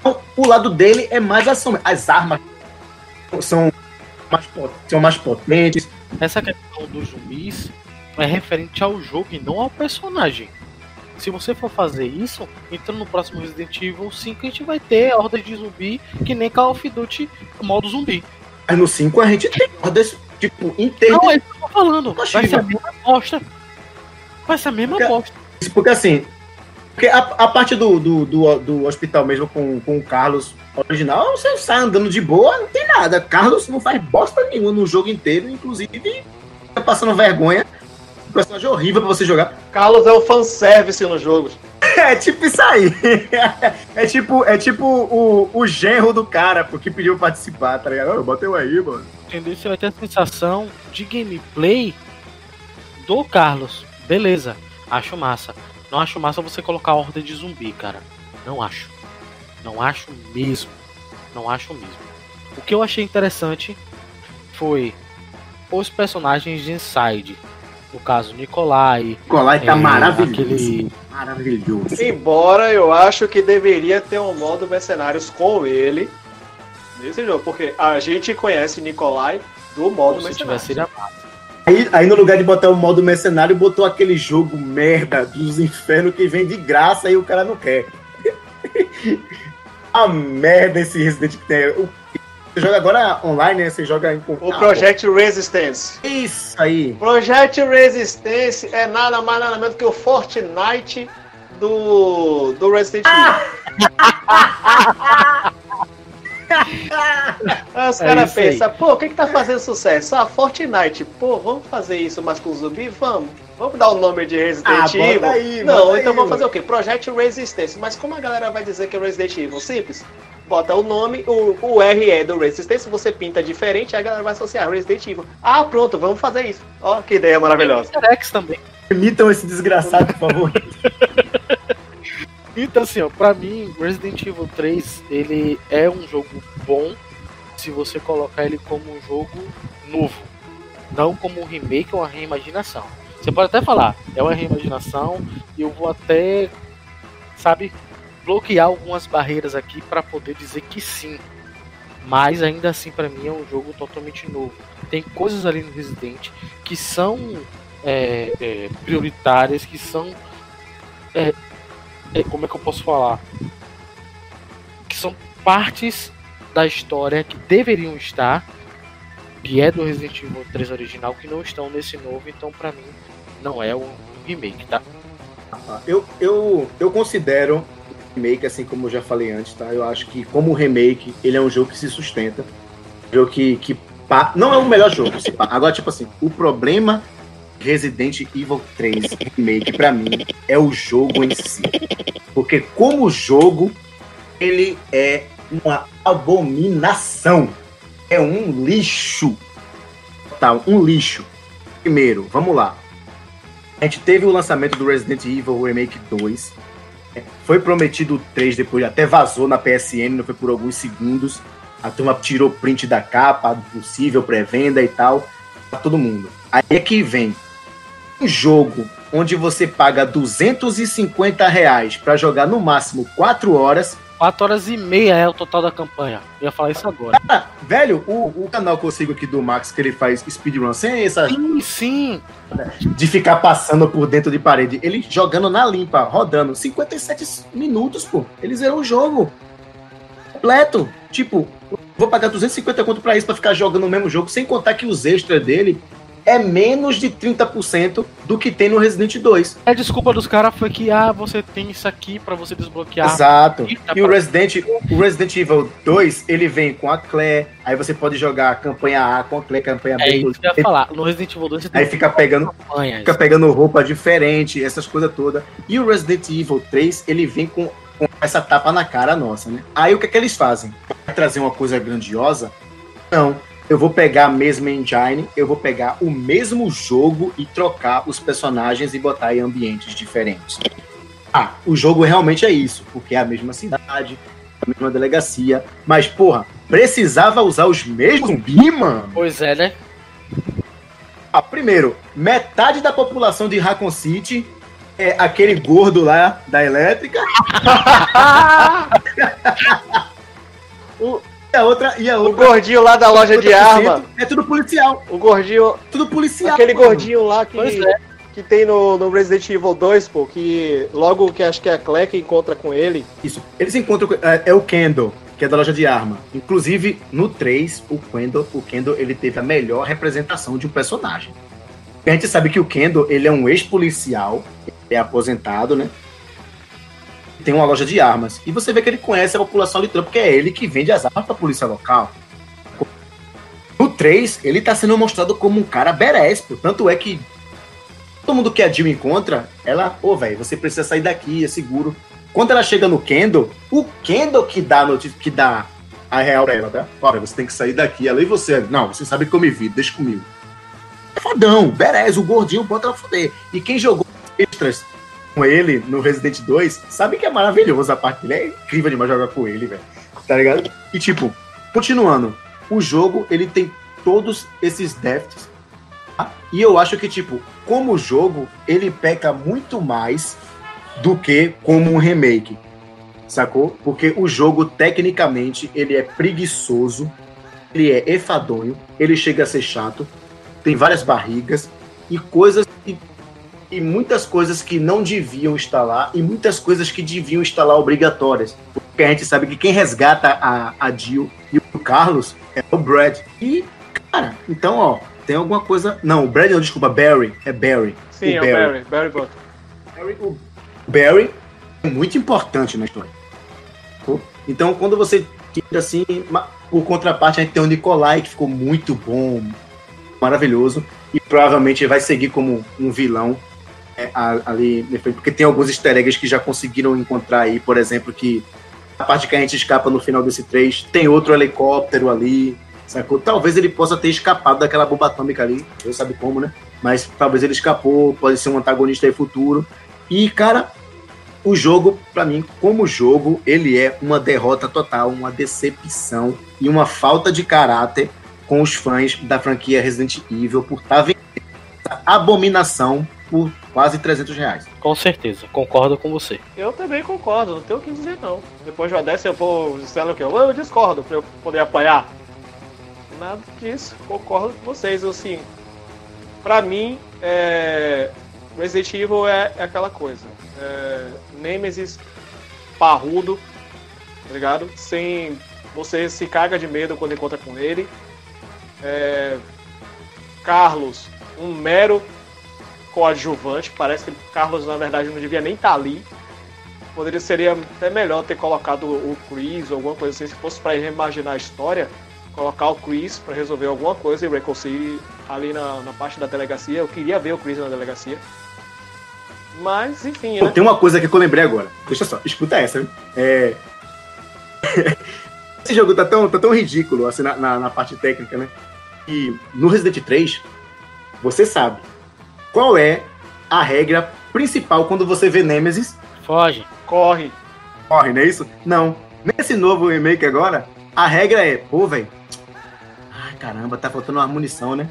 Então, o lado dele é mais ação. As armas são mais, são mais potentes. Essa questão dos zumbis é referente ao jogo e não ao personagem. Se você for fazer isso, então no próximo Resident Evil 5 a gente vai ter hordas de zumbi que nem Call of Duty modo zumbi. Mas no 5 a gente tem ordens, tipo, inteiro. Não, é isso que eu tô falando. Vai ser a mesma bosta. Vai ser a mesma Porque- bosta. Porque assim, porque a, a parte do, do, do, do hospital mesmo com, com o Carlos original, você sai andando de boa, não tem nada. Carlos não faz bosta nenhuma no jogo inteiro, inclusive tá passando vergonha. Um personagem horrível pra você jogar. Carlos é o fanservice no jogo. É tipo isso aí. É tipo, é tipo o, o genro do cara, porque pediu participar, tá ligado? Eu botei aí, mano. Entendeu? Você vai ter a sensação de gameplay do Carlos. Beleza, acho massa. Não acho massa você colocar a horda de zumbi, cara. Não acho. Não acho mesmo. Não acho mesmo. O que eu achei interessante foi os personagens de Inside. No caso, Nikolai. Nicolai tá é, maravilhoso. Aquele Maravilhoso. Embora eu acho que deveria ter um modo mercenários com ele nesse jogo, porque a gente conhece Nikolai do modo se mercenários. tivesse seria massa. Aí, aí no lugar de botar o modo mercenário, botou aquele jogo merda dos infernos que vem de graça e o cara não quer. a merda esse Resident. O- Você joga agora online, né? Você joga em O Project Resistance. Isso aí. Project Resistance é nada mais nada menos que o Fortnite do, do Resident Evil. Aí os É caras aí. pensam, pô, o que que tá fazendo sucesso? Ah, Fortnite. Pô, vamos fazer isso mais com zumbi? Vamos. Vamos dar o nome de Resident Ah, bota Evil? aí, Não, então aí, vamos fazer o quê? Project Resistance. Mas como a galera vai dizer que é Resident Evil? Simples. Bota o nome, o, o R é do Resistance, você pinta diferente, aí a galera vai associar Resident Evil. Ah, pronto, vamos fazer isso. Ó, que ideia maravilhosa. X também. Permitam esse desgraçado, por favor. Então, assim, ó, pra mim, Resident Evil 3, ele é um jogo bom se você colocar ele como um jogo novo. Não como um remake ou uma reimaginação. Você pode até falar, é uma reimaginação eu vou até, sabe, bloquear algumas barreiras aqui pra poder dizer que sim. Mas ainda assim, pra mim, é um jogo totalmente novo. Tem coisas ali no Resident que são é, é, prioritárias, que são é, como é que eu posso falar? Que são partes da história que deveriam estar, que é do Resident Evil 3 original, que não estão nesse novo, então pra mim não é um remake, tá? Eu, eu, eu considero remake, assim como eu já falei antes, tá? Eu acho que, como remake, ele é um jogo que se sustenta. Um jogo que. que pá- não é o melhor jogo. Agora, tipo assim, o problema Resident Evil 3 Remake, pra mim, é o jogo em si. Porque, como jogo, ele é uma abominação. É um lixo. Tá, um lixo. Primeiro, vamos lá. A gente teve o lançamento do Resident Evil Remake 2. Foi prometido o 3, depois até vazou na PSN, não foi por alguns segundos. A turma tirou print da capa, possível pré-venda e tal, pra todo mundo. Aí é que vem um jogo onde você paga 250 reais pra jogar no máximo 4 horas. 4 horas e meia é o total da campanha. Eu ia falar isso agora. Ah, velho, o, o canal que eu sigo aqui do Max, que ele faz speedrun sem essa Sim, sim. de ficar passando por dentro de parede. Ele jogando na limpa, rodando. 57 minutos, pô. Ele zerou o jogo. Completo. Tipo, vou pagar 250 conto pra isso, pra ficar jogando o mesmo jogo, sem contar que os extras dele é menos de 30% do que tem no Resident 2. A desculpa dos caras foi que, ah, você tem isso aqui pra você desbloquear. Exato. E E o Resident, o Resident Evil 2, ele vem com a Claire, aí você pode jogar a campanha A com a Claire, campanha B. É isso que eu ia falar. No Resident Evil 2 você Aí tem fica pegando, campanhas. fica pegando roupa diferente, essas coisas todas. E o Resident Evil 3, ele vem com, com essa tapa na cara nossa, né? Aí o que é que eles fazem? Vai trazer uma coisa grandiosa? Não. Eu vou pegar a mesma engine, eu vou pegar o mesmo jogo e trocar os personagens e botar em ambientes diferentes. Ah, o jogo realmente é isso, porque é a mesma cidade, a mesma delegacia, mas porra, precisava usar os mesmos zumbi, mano? Pois é, né? Ah, primeiro, metade da população de Raccoon City é aquele gordo lá da elétrica. O- a outra, e a O outra. gordinho lá da loja de 50% arma. É tudo policial. O gordinho. Tudo policial. Aquele mano. gordinho lá que, Pois é. que tem no, no Resident Evil 2, pô, que logo que acho que é a Claire que encontra com ele. Isso. Eles encontram. com- É, é o Kendall, que é da loja de arma. Inclusive, no 3, o Kendall, o Kendall ele teve a melhor representação de um personagem. A gente sabe que o Kendall ele é um ex-policial, é aposentado, né? Tem uma loja de armas. E você vê que ele conhece a população litrã, porque é ele que vende as armas pra polícia local. No 3, ele tá sendo mostrado como um cara badass. Tanto é que todo mundo que a Jill encontra, ela, ô, velho, você precisa sair daqui, é seguro. Quando ela chega no Kendall, o Kendall que dá a que dá a real pra ela, tá? Olha, você tem que sair daqui. Ela e você. Não, você sabe que eu me vi, deixa comigo. É fodão, Beres, o gordinho bota ela foder. E quem jogou extras com ele no Resident 2, sabe que é maravilhoso a parte dele. É incrível demais jogar com ele, velho. Tá ligado? E tipo, continuando, o jogo ele tem todos esses déficits. tá? E eu acho que, tipo, como jogo, ele peca muito mais do que como um remake. Sacou? Porque o jogo, tecnicamente, ele é preguiçoso, ele é enfadonho, ele chega a ser chato, tem várias barrigas e coisas e, e muitas coisas que não deviam estar lá e muitas coisas que deviam estar lá obrigatórias. Porque a gente sabe que quem resgata a, a Jill e o Carlos é o Brad. E, cara, então, ó, tem alguma coisa. Não, o Brad não, desculpa, Barry. É Barry. Sim, é o Barry. Barry Butler. Barry, o Barry é muito importante na história. Então, quando você tira assim, por contraparte, a gente tem o Nikolai, que ficou muito bom, maravilhoso, e provavelmente vai seguir como um vilão é, ali, porque tem alguns easter eggs que já conseguiram encontrar aí, por exemplo, que a parte que a gente escapa no final desse 3, tem outro helicóptero ali, sacou? Talvez ele possa ter escapado daquela bomba atômica ali, Deus sabe como, né? Mas talvez ele escapou, pode ser um antagonista aí futuro. E, cara, o jogo, pra mim, como jogo, ele é uma derrota total, uma decepção e uma falta de caráter com os fãs da franquia Resident Evil por estar vendendo essa abominação por quase 300 reais. Com certeza, concordo com você. Eu também concordo, não tenho o que dizer não. Depois de uma dessa eu vou dizendo o quê? Eu discordo pra eu poder apoiar. Nada disso, concordo com vocês. Assim, pra mim, é... Resident Evil é, é aquela coisa. É... Nemesis parrudo, tá ligado? Sem. Você se caga de medo quando encontra com ele. É... Carlos, um mero coadjuvante. Parece que Carlos, na verdade, não devia nem estar ali. Poderia seria até melhor ter colocado o Chris ou alguma coisa assim, se fosse para reimaginar a história, colocar o Chris para resolver alguma coisa e reconciliar ali na, na parte da delegacia. Eu queria ver o Chris na delegacia. Mas, enfim, Pô, né? tem uma coisa que eu lembrei agora. Deixa só, escuta essa. É... Esse jogo tá tão, tá tão ridículo assim, na, na, na parte técnica, né? E no Resident 3, você sabe qual é a regra principal quando você vê Nemesis Foge. Corre. corre, não é isso? Não. Nesse novo remake agora, a regra é, pô, velho. Ai, caramba, tá faltando uma munição, né?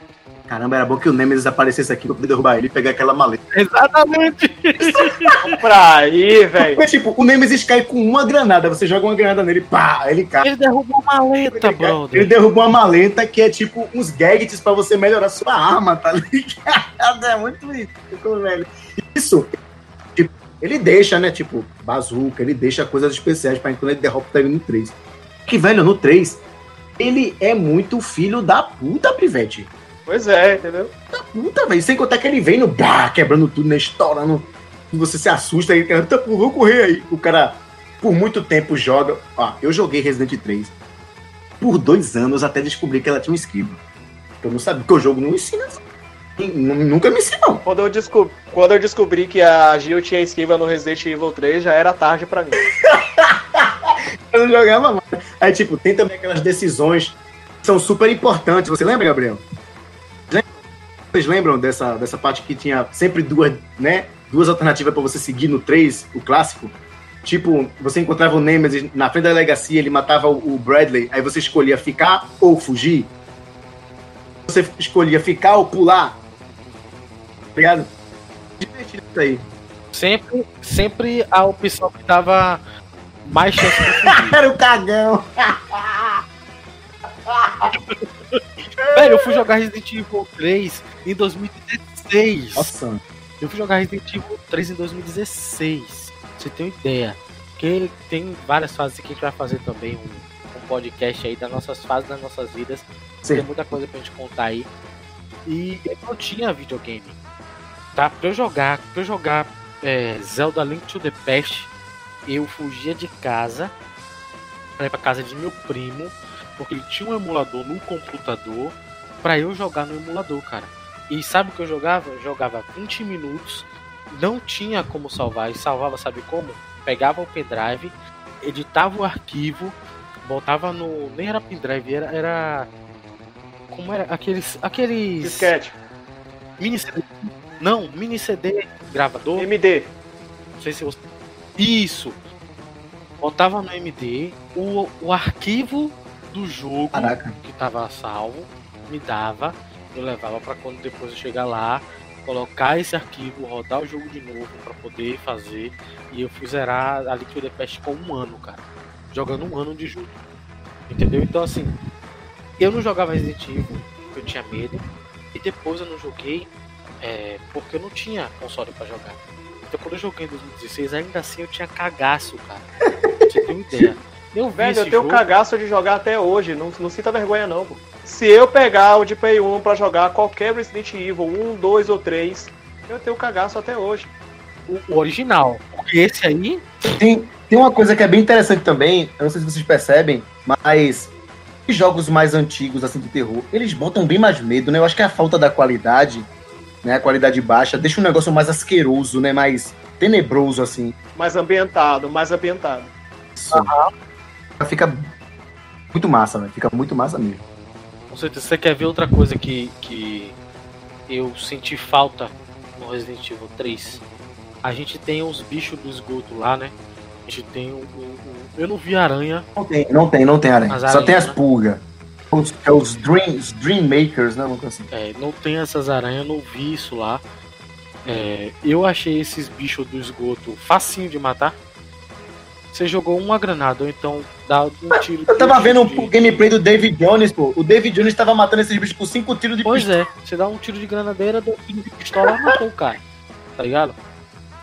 Caramba, era bom que o Nemesis aparecesse aqui pra poder derrubar ele e pegar aquela maleta. Exatamente. Pra aí, velho. Mas, tipo, o Nemesis cai com uma granada, você joga uma granada nele, pá, ele cai. Ele derrubou uma maleta, Ele, cai- ele brother. derrubou uma maleta que é tipo uns gadgets pra você melhorar sua arma, tá ligado? É muito ridículo, velho. Isso, tipo, ele deixa, né, tipo, bazuca, ele deixa coisas especiais pra quando ele derrota ele no 3. Que, velho, no 3, ele é muito filho da puta, Pivete. Pois é, entendeu? Puta, velho. Sem contar que ele vem no bah, quebrando tudo, né? Estourando. E você se assusta aí. Tá, pô, vou correr aí. O cara, por muito tempo, joga. Ó, eu joguei Resident 3 por dois anos até descobrir que ela tinha um esquiva. Eu não sabia, porque o jogo não ensina. N- Nunca me ensinou. Quando eu, descob... Quando eu descobri que a Gil tinha esquiva no Resident Evil 3, já era tarde pra mim. Eu não jogava mais. Aí, tipo, tem também aquelas decisões que são super importantes. Você lembra, Gabriel? Vocês lembram dessa, dessa parte que tinha sempre duas, né? Duas alternativas pra você seguir no 3, o clássico? Tipo, você encontrava o Nemesis na frente da delegacia, ele matava o Bradley, aí você escolhia ficar ou fugir. Você escolhia ficar ou pular. Tá ligado? Divertido isso aí. Sempre, sempre a opção que dava mais chance de fugir. Era o cagão. Velho, eu fui jogar Resident Evil 3 em 2016. Nossa. Eu fui jogar Resident Evil 3 em 2016. Pra Você tem uma ideia. Que ele tem várias fases que a gente vai fazer também um, um podcast aí das nossas fases das nossas vidas. Sim. Tem muita coisa pra gente contar aí. E eu não tinha videogame. Tá? Pra eu jogar, pra eu jogar é, Zelda Link to the Past, eu fugia de casa pra ir pra casa de meu primo, porque ele tinha um emulador no computador pra eu jogar no emulador, cara. E sabe o que eu jogava? Eu jogava 20 minutos, não tinha como salvar, e salvava, sabe como? Pegava o pendrive, editava o arquivo, botava no. Nem era pendrive, era. era como era? Aqueles. Aqueles. Disquete. Mini CD. Não, mini CD gravador. MD. Não sei se você. Isso! Botava no MD o, o arquivo do jogo Caraca. que tava salvo, me dava, eu levava pra quando depois eu chegar lá, colocar esse arquivo, rodar o jogo de novo pra poder fazer. E eu fui zerar a Liquid Past com um ano, cara. Jogando um ano de jogo. Entendeu? Então assim, eu não jogava Resident Evil, porque eu tinha medo. E depois eu não joguei é, porque eu não tinha console pra jogar. Então quando eu joguei em 2016, ainda assim eu tinha cagaço, cara. Pra você ter uma ideia. Eu Velho, eu tenho jogo, cagaço de jogar até hoje. Não, não sinta vergonha, não, pô. Se eu pegar o de Play 1 pra jogar qualquer Resident Evil 1, 2 ou 3, eu tenho cagaço até hoje. o, original. Porque esse aí, Tem, tem uma coisa que é bem interessante também, eu não sei se vocês percebem, mas os jogos mais antigos, assim, de terror, eles botam bem mais medo, né? Eu acho que a falta da qualidade, né? A qualidade baixa, deixa um negócio mais asqueroso, né? Mais tenebroso, assim. Mais ambientado, mais ambientado. Isso. Fica muito massa, velho. Fica muito massa mesmo. Com certeza, você quer ver outra coisa que, que eu senti falta no Resident Evil 3? A gente tem os bichos do esgoto lá, né? A gente tem o. o- o- eu não vi aranha. Não tem, não tem, não tem aranha. As Só tem as né? pulgas. Os, é os, dream, os Dream Makers, né? Coisa assim. É, não tem essas aranhas, não vi isso lá. É, eu achei esses bichos do esgoto facinho de matar. Você jogou uma granada, ou então dá um tiro. Eu tava vendo tiros o gameplay do David Jones, pô. O David Jones tava matando esses bichos com cinco tiros de Pois pistola. é, você dá um tiro de granadeira, dá um tiro de pistola e matou o cara. Tá ligado?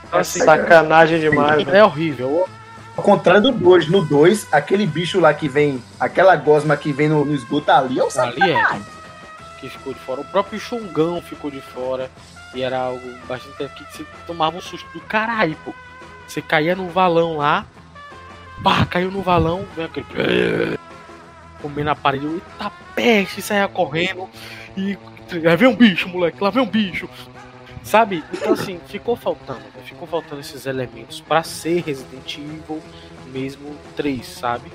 Então, assim, Sacanagem demais, velho. é horrível. Ao contrário do 2. No 2, aquele bicho lá que vem, aquela gosma que vem no, no esgoto ali, eu sei. Ali é. Que ficou de fora. O próprio Xongão ficou de fora. E era algo bastante que você tomava um susto do caralho, pô. Você caía no valão lá. Pá, caiu no valão, vem aquele. Comendo aparelho, eita peste, saia correndo. E. Lá vem um bicho, moleque, lá vem um bicho. Sabe? Então assim, ficou faltando, né? ficou faltando esses elementos pra ser Resident Evil mesmo 3, sabe?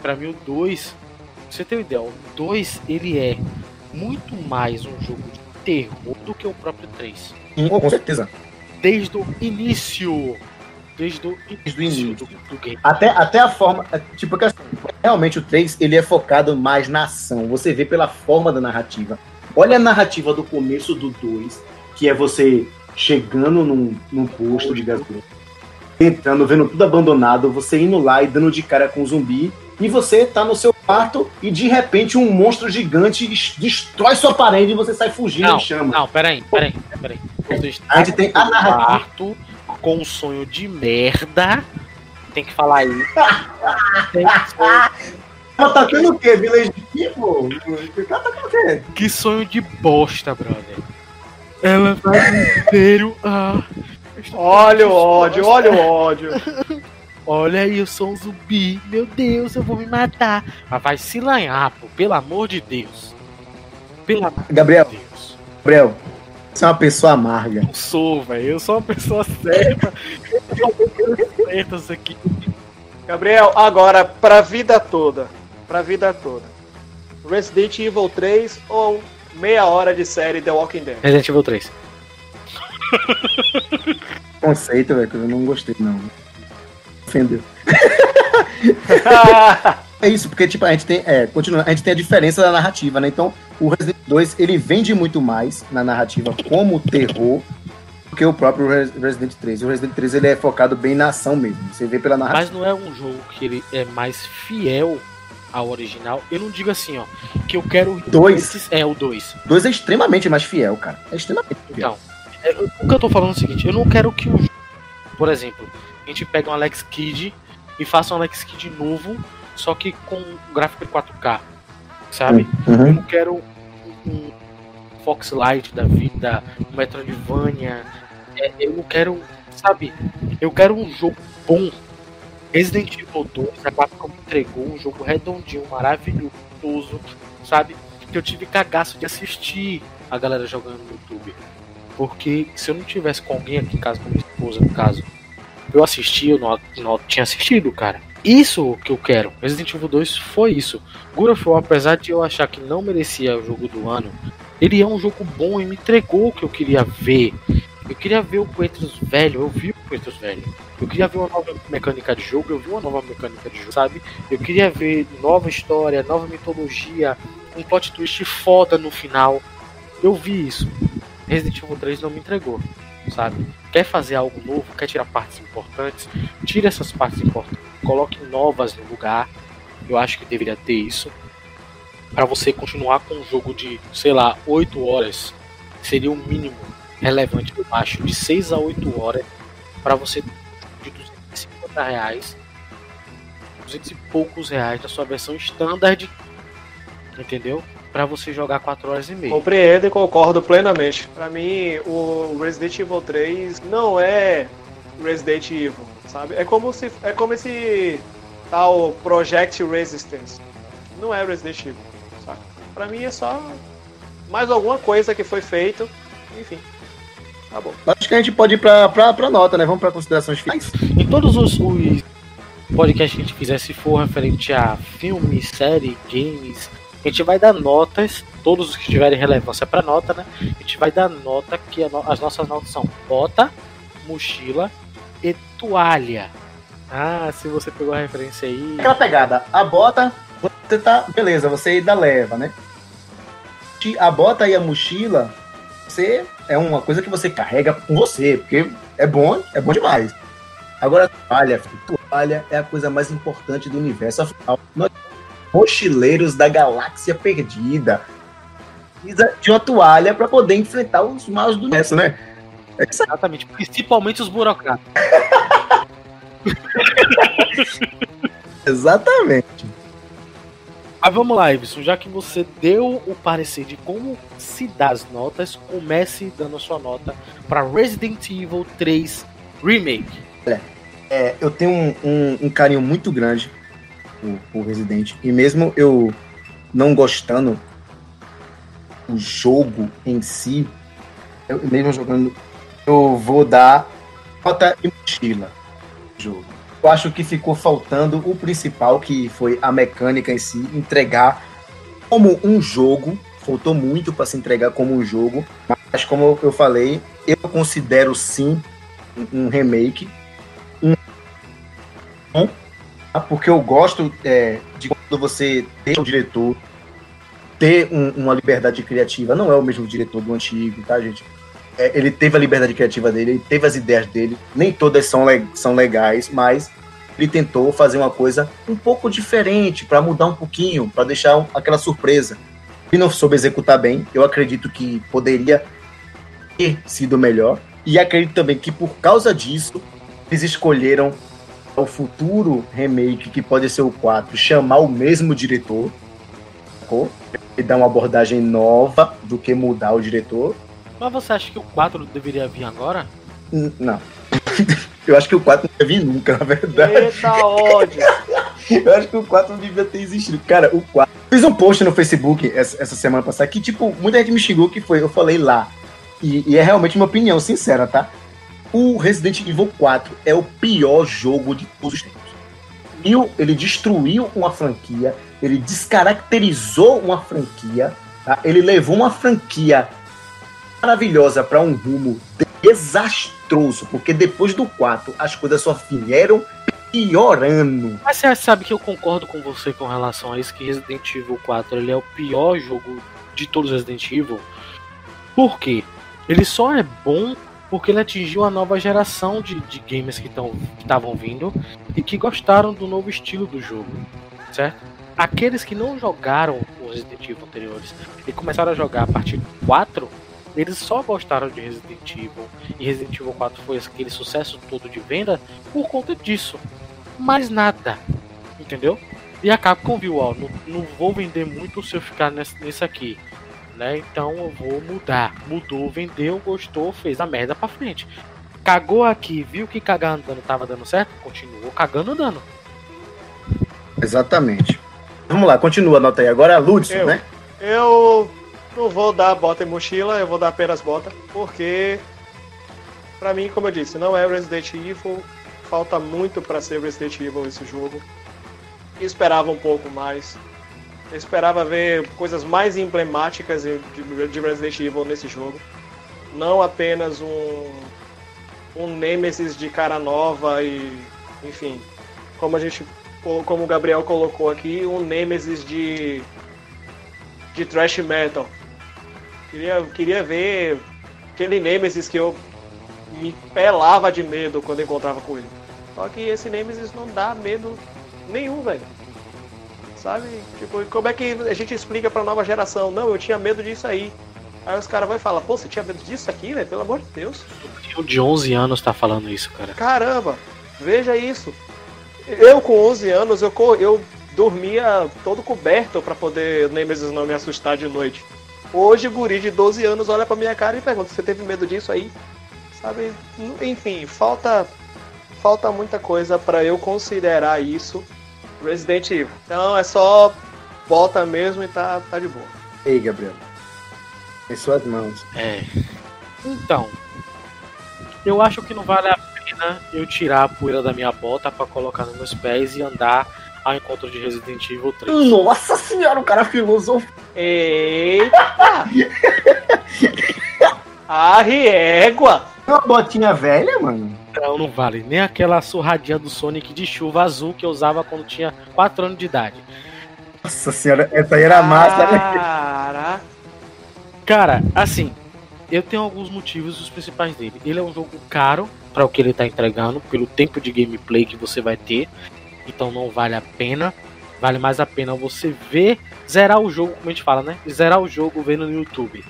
Pra mim o 2, você tem uma ideia, o 2 ele é muito mais um jogo de terror do que o próprio 3. Sim, com certeza. Desde o início. Desde o Desde início do, do game. Até, até a forma. é, Tipo, que assim, realmente o 3 ele é focado mais na ação. Você vê pela forma da narrativa. Olha a narrativa do começo do 2, que é você chegando num, num posto de gasolina, entrando, vendo tudo abandonado, você indo lá e dando de cara com um zumbi, e você tá no seu quarto e de repente um monstro gigante es- destrói sua parede e você sai fugindo Não, em chama. não, peraí, peraí, peraí. Você está A gente tem a narrativa. quarto com um sonho de merda. Tem que falar aí. Tem que ser- Tá atacando o quê? Village People? Tá atacando o quê? Que sonho de bosta, brother. Ela vai inteiro. Ah, Olha o ódio, olha o ódio. olha aí, eu sou um zumbi. Meu Deus, eu vou me matar. Mas vai se lanhar, pô. Pelo amor de Deus. Pelo amor Gabriel, de Deus. Gabriel, você é uma pessoa amarga. Eu sou, velho. Eu sou uma pessoa certa. Eu sou pessoas certas aqui. Gabriel, agora pra vida toda. Pra vida toda. Resident Evil 3 ou meia hora de série The Walking Dead? Resident Evil 3. Conceito, velho, que eu não gostei, não. Ofendeu. É isso, porque tipo, a gente tem, é, continua, a gente tem a diferença da narrativa, né? Então, o Resident 2, ele vende muito mais na narrativa como terror do que o próprio Res- Resident 3. O Resident 3, ele é focado bem na ação mesmo. Você vê pela narrativa. Mas não é um jogo que ele é mais fiel ao original. Eu não digo assim, ó. Que eu quero. Dois? esses- É, o 2. O 2 é extremamente mais fiel, cara. É extremamente fiel. Então, é, o que eu tô falando é o seguinte, eu não quero que o por exemplo, a gente pega um Alex Kidd e faça um Alex Kidd novo, só que com um gráfico de 4K, sabe? Eu Uhum. não quero um, um Foxlight da vida, um Metroidvania, é, eu não quero, sabe? Eu quero um jogo bom. Resident Evil 2, a Capcom me entregou um jogo redondinho, maravilhoso, sabe? Que eu tive cagaço de assistir a galera jogando no YouTube. Porque se eu não tivesse com alguém aqui em casa, com minha esposa no caso, eu assisti, eu não, não tinha assistido, cara. Isso que eu quero. Resident Evil 2 foi isso. Of War, apesar de eu achar que não merecia o jogo do ano, ele é um jogo bom e me entregou o que eu queria ver. Eu queria ver o Kratos velho, eu vi o Kratos velho. Eu queria ver uma nova mecânica de jogo, eu vi uma nova mecânica de jogo, sabe? Eu queria ver nova história, nova mitologia, um plot twist foda no final. Eu vi isso. Resident Evil 3 não me entregou, sabe? Quer fazer algo novo, quer tirar partes importantes, tira essas partes importantes, coloque novas no lugar. Eu acho que deveria ter isso. Pra você continuar com um jogo de, sei lá, 8 horas, seria o mínimo relevante, eu acho, de 6 a 8 horas, pra você de 250 reais, 200 e poucos reais da sua versão standard, entendeu? Pra você jogar 4 horas e meia. Compreendo e concordo plenamente. Pra mim, o Resident Evil 3 não é Resident Evil, sabe? É como se é como esse tal Project Resistance. Não é Resident Evil, sabe? Pra mim é só mais alguma coisa que foi feito, enfim. Tá bom. Acho que a gente pode ir pra, pra, pra nota, né? Vamos pra considerações finais. Em todos os, os podcasts que a gente fizer, se for referente a filmes, série, games, a gente vai dar notas, todos os que tiverem relevância para nota, né? A gente vai dar nota que no- as nossas notas são bota, mochila e toalha. Ah, se você pegou a referência aí. Aquela pegada, a bota, você tá. Beleza, você ainda leva, né? A bota e a mochila, você é uma coisa que você carrega com você, porque é bom, é bom demais. Agora, toalha, toalha é a coisa mais importante do universo. Afinal, nós mochileiros da galáxia perdida. Precisa de uma toalha para poder enfrentar os maus do universo, né? É. Exatamente, principalmente os burocratas. Exatamente. Mas vamos lá, Iveson, já que você deu o parecer de como se dá as notas, comece dando a sua nota para Resident Evil 3 Remake. É, eu tenho um, um- um carinho muito grande por, por Resident. E mesmo eu não gostando do jogo em si, eu, mesmo jogando, eu vou dar nota e mochila jogo. Eu acho que ficou faltando o principal, que foi a mecânica em si, entregar como um jogo. Faltou muito para se entregar como um jogo, mas como eu falei, eu considero sim um- um remake tá? Porque eu gosto é, de quando você deixa o diretor ter um- uma liberdade criativa. Não é o mesmo diretor do antigo, tá, gente? É, ele teve a liberdade criativa dele, ele teve as ideias dele. Nem todas são, le- são legais, mas ele tentou fazer uma coisa um pouco diferente, para mudar um pouquinho, para deixar um- aquela surpresa. Ele não soube executar bem. Eu acredito que poderia ter sido melhor. E acredito também que por causa disso, eles escolheram o futuro remake, que pode ser o 4, chamar o mesmo diretor, sacou? E dar uma abordagem nova do que mudar o diretor. Mas você acha que o 4 deveria vir agora? N- Não. Eu acho que o 4 não devia vir nunca, na verdade. Eita ódio. Eu acho que o 4 não devia ter existido. Cara, o 4. Fiz um post no Facebook essa, essa semana passada que, tipo, muita gente me xingou que foi. Eu falei lá. E, e é realmente uma opinião sincera, tá? O Resident Evil 4 é o pior jogo de todos os tempos. Ele destruiu uma franquia, ele descaracterizou uma franquia, tá? ele levou uma franquia maravilhosa para um rumo desastroso, porque depois do 4 as coisas só vieram piorando. Mas você sabe que eu concordo com você com relação a isso, que Resident Evil 4 ele é o pior jogo de todos os Resident Evil. Por quê? Ele só é bom porque ele atingiu a nova geração de, de gamers que estavam vindo e que gostaram do novo estilo do jogo, certo? Aqueles que não jogaram os Resident Evil anteriores e começaram a jogar a partir do 4, eles só gostaram de Resident Evil e Resident Evil 4 foi aquele sucesso todo de venda por conta disso mais nada. Entendeu? E a Capcom viu, ó, não, não vou vender muito se eu ficar nesse, nesse aqui. Né? Então eu vou mudar. Mudou, vendeu, gostou, fez a merda pra frente. Cagou aqui, viu que cagar andando tava dando certo? Continuou cagando andando. Exatamente. Vamos lá, continua a nota aí. Agora é a Ludson, Eu. né? Eu não vou dar bota e mochila, eu vou dar apenas bota, porque pra mim, como eu disse, não é Resident Evil, falta muito pra ser Resident Evil esse jogo. Eu esperava um pouco mais. Eu esperava ver coisas mais emblemáticas de, de Resident Evil nesse jogo. Não apenas um um Nemesis de cara nova e enfim, como a gente como o Gabriel colocou aqui, um Nemesis de de thrash metal. Queria, queria ver aquele Nemesis que eu me pelava de medo quando encontrava com ele. Só que esse Nemesis não dá medo nenhum, velho. Sabe? Tipo, como é que a gente explica pra nova geração? Não, eu tinha medo disso aí. Aí os caras vão falar, pô, você tinha medo disso aqui, velho? Pelo amor de Deus. O de 11 anos tá falando isso, cara. Caramba, veja isso. Eu com 11 anos, eu, eu dormia todo coberto pra poder o Nemesis não me assustar de noite. Hoje o guri de 12 anos olha pra minha cara e pergunta, você teve medo disso aí? Sabe? Enfim, falta falta muita coisa pra eu considerar isso Resident Evil. Então é só bota mesmo e tá, tá de boa. Ei, Gabriel. Em suas mãos. É. Então, eu acho que não vale a pena eu tirar a poeira da minha bota pra colocar nos meus pés e andar ao encontro de Resident Evil 3. Nossa senhora, o cara filosofou. Eita! Arre égua! Uma botinha velha, mano. Não, não vale. Nem aquela surradinha do Sonic de chuva azul que eu usava quando tinha 4 anos de idade. Nossa senhora, essa aí era massa, né? Cara, assim, eu tenho alguns motivos, os principais dele. Ele é um jogo caro para o que ele tá entregando, pelo tempo de gameplay que você vai ter. Então não vale a pena. Vale mais a pena você ver, zerar o jogo, como a gente fala, né? Zerar o jogo vendo no YouTube.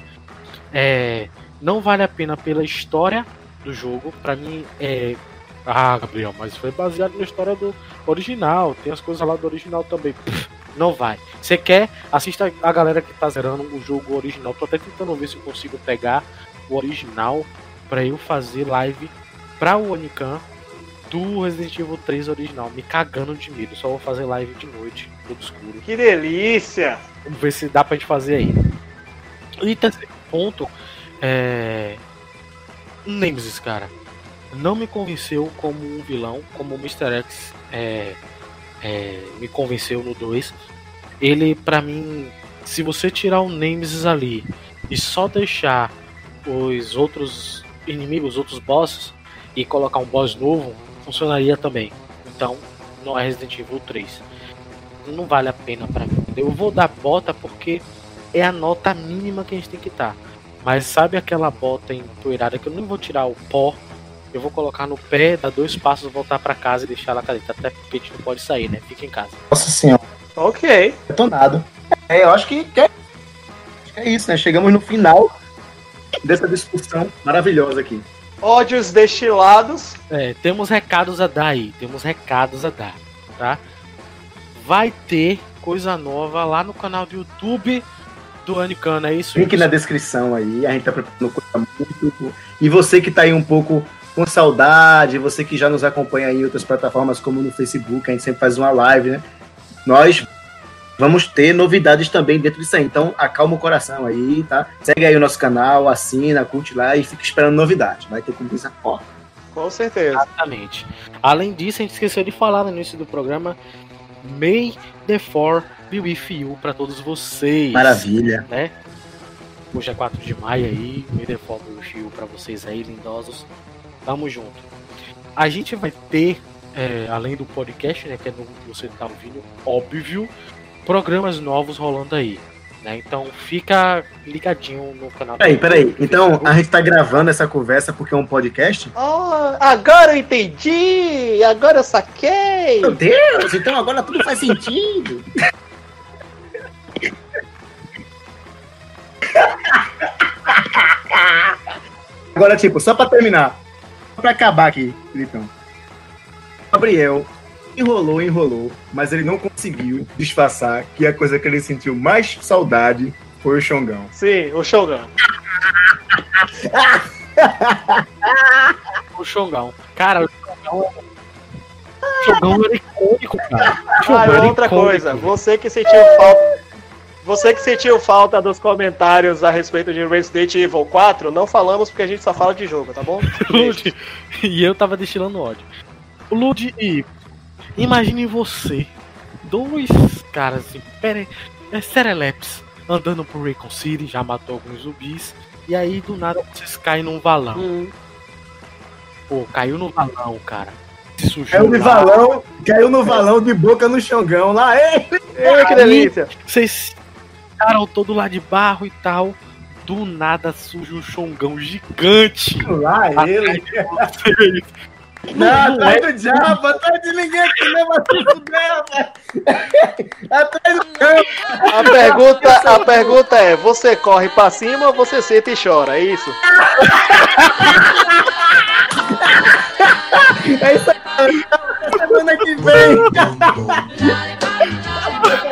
É, não vale a pena pela história do jogo. Pra mim é. Ah, Gabriel, mas foi baseado na história do original. Tem as coisas lá do original também. Pff, não vai. Você quer, assista a galera que tá zerando o jogo original. Tô até tentando ver se eu consigo pegar o original pra eu fazer live pra o Onican do Resident Evil 3 original. Me cagando de medo. Só vou fazer live de noite, tudo escuro. Que delícia! Vamos ver se dá pra gente fazer aí. E terceiro ponto, é. Nemesis, cara. Não me convenceu como um vilão, como o Mr. X é, é, me convenceu no 2. Ele, pra mim, se você tirar o Nemesis ali e só deixar os outros inimigos, os outros bosses, e colocar um boss novo, funcionaria também. Então, não é Resident Evil 3 não vale a pena pra mim. Eu vou dar bota porque é a nota mínima que a gente tem que estar. Mas sabe aquela bota empoeirada que eu não vou tirar o pó, eu vou colocar no pé, dar dois passos, voltar pra casa e deixar ela cadeta. Até porque a gente não pode sair, né? Fica em casa. Nossa senhora, Ok. detonado. É, eu acho que é, acho que é isso, né? Chegamos no final dessa discussão maravilhosa aqui. ódios destilados. É, temos recados a dar aí, temos recados a dar, tá? Vai ter coisa nova lá no canal do YouTube do Anicana, é isso? Link na descrição aí, a gente tá preparando coisa muito. E você que tá aí um pouco com saudade, você que já nos acompanha aí em outras plataformas como no Facebook, a gente sempre faz uma live, né? Nós vamos ter novidades também dentro disso aí. Então, acalma o coração aí, tá? Segue aí o nosso canal, assina, curte lá e fica esperando novidade. Vai ter coisa forte. Com certeza. Exatamente. Além disso, a gente esqueceu de falar no início do programa. May the Four with you pra todos vocês. Maravilha. Né? Hoje é 4 de maio aí. Four be with you pra vocês aí, lindosos. Tamo junto. A gente vai ter, é, além do podcast, né? Que é no que você tá ouvindo, óbvio, programas novos rolando aí. Né? Então fica ligadinho no canal. Peraí, peraí. Então, a gente tá gravando essa conversa porque é um podcast? Oh, agora eu entendi! Agora eu saquei! Meu Deus, então agora tudo faz sentido. Agora, tipo, só pra terminar. Só pra acabar aqui, Filipão. Gabriel enrolou, enrolou, mas ele não conseguiu disfarçar que a coisa que ele sentiu mais saudade foi o Xongão. Sim, o Shogun. O Xongão. Cara, o Xongão. O Xongão era icônico, cara. Ah, Xongão e era outra icônico, coisa, você que sentiu falta. Você que sentiu falta dos comentários a respeito de Resident Evil 4, não falamos porque a gente só fala de jogo, tá bom? Lud, e eu tava destilando ódio. Lud e imagine você, dois caras assim, pera, é Sereleps, andando por Raycon City, já matou alguns zumbis, e aí do nada vocês caem num valão. Hum. Pô, caiu no valão, cara. Caiu no valão, caiu no valão de boca no Xongão lá. Ei! Ei, que delícia! Vocês ficaram todo lá de barro e tal. Do nada surge um chongão gigante. Lá ele. Não, atrás do diabo, atrás de ninguém vai se fuder, velho. Atrás do campo. A pergunta, a pergunta é: você corre pra cima ou você senta e chora? É isso? É isso aí. Até Semana que vem.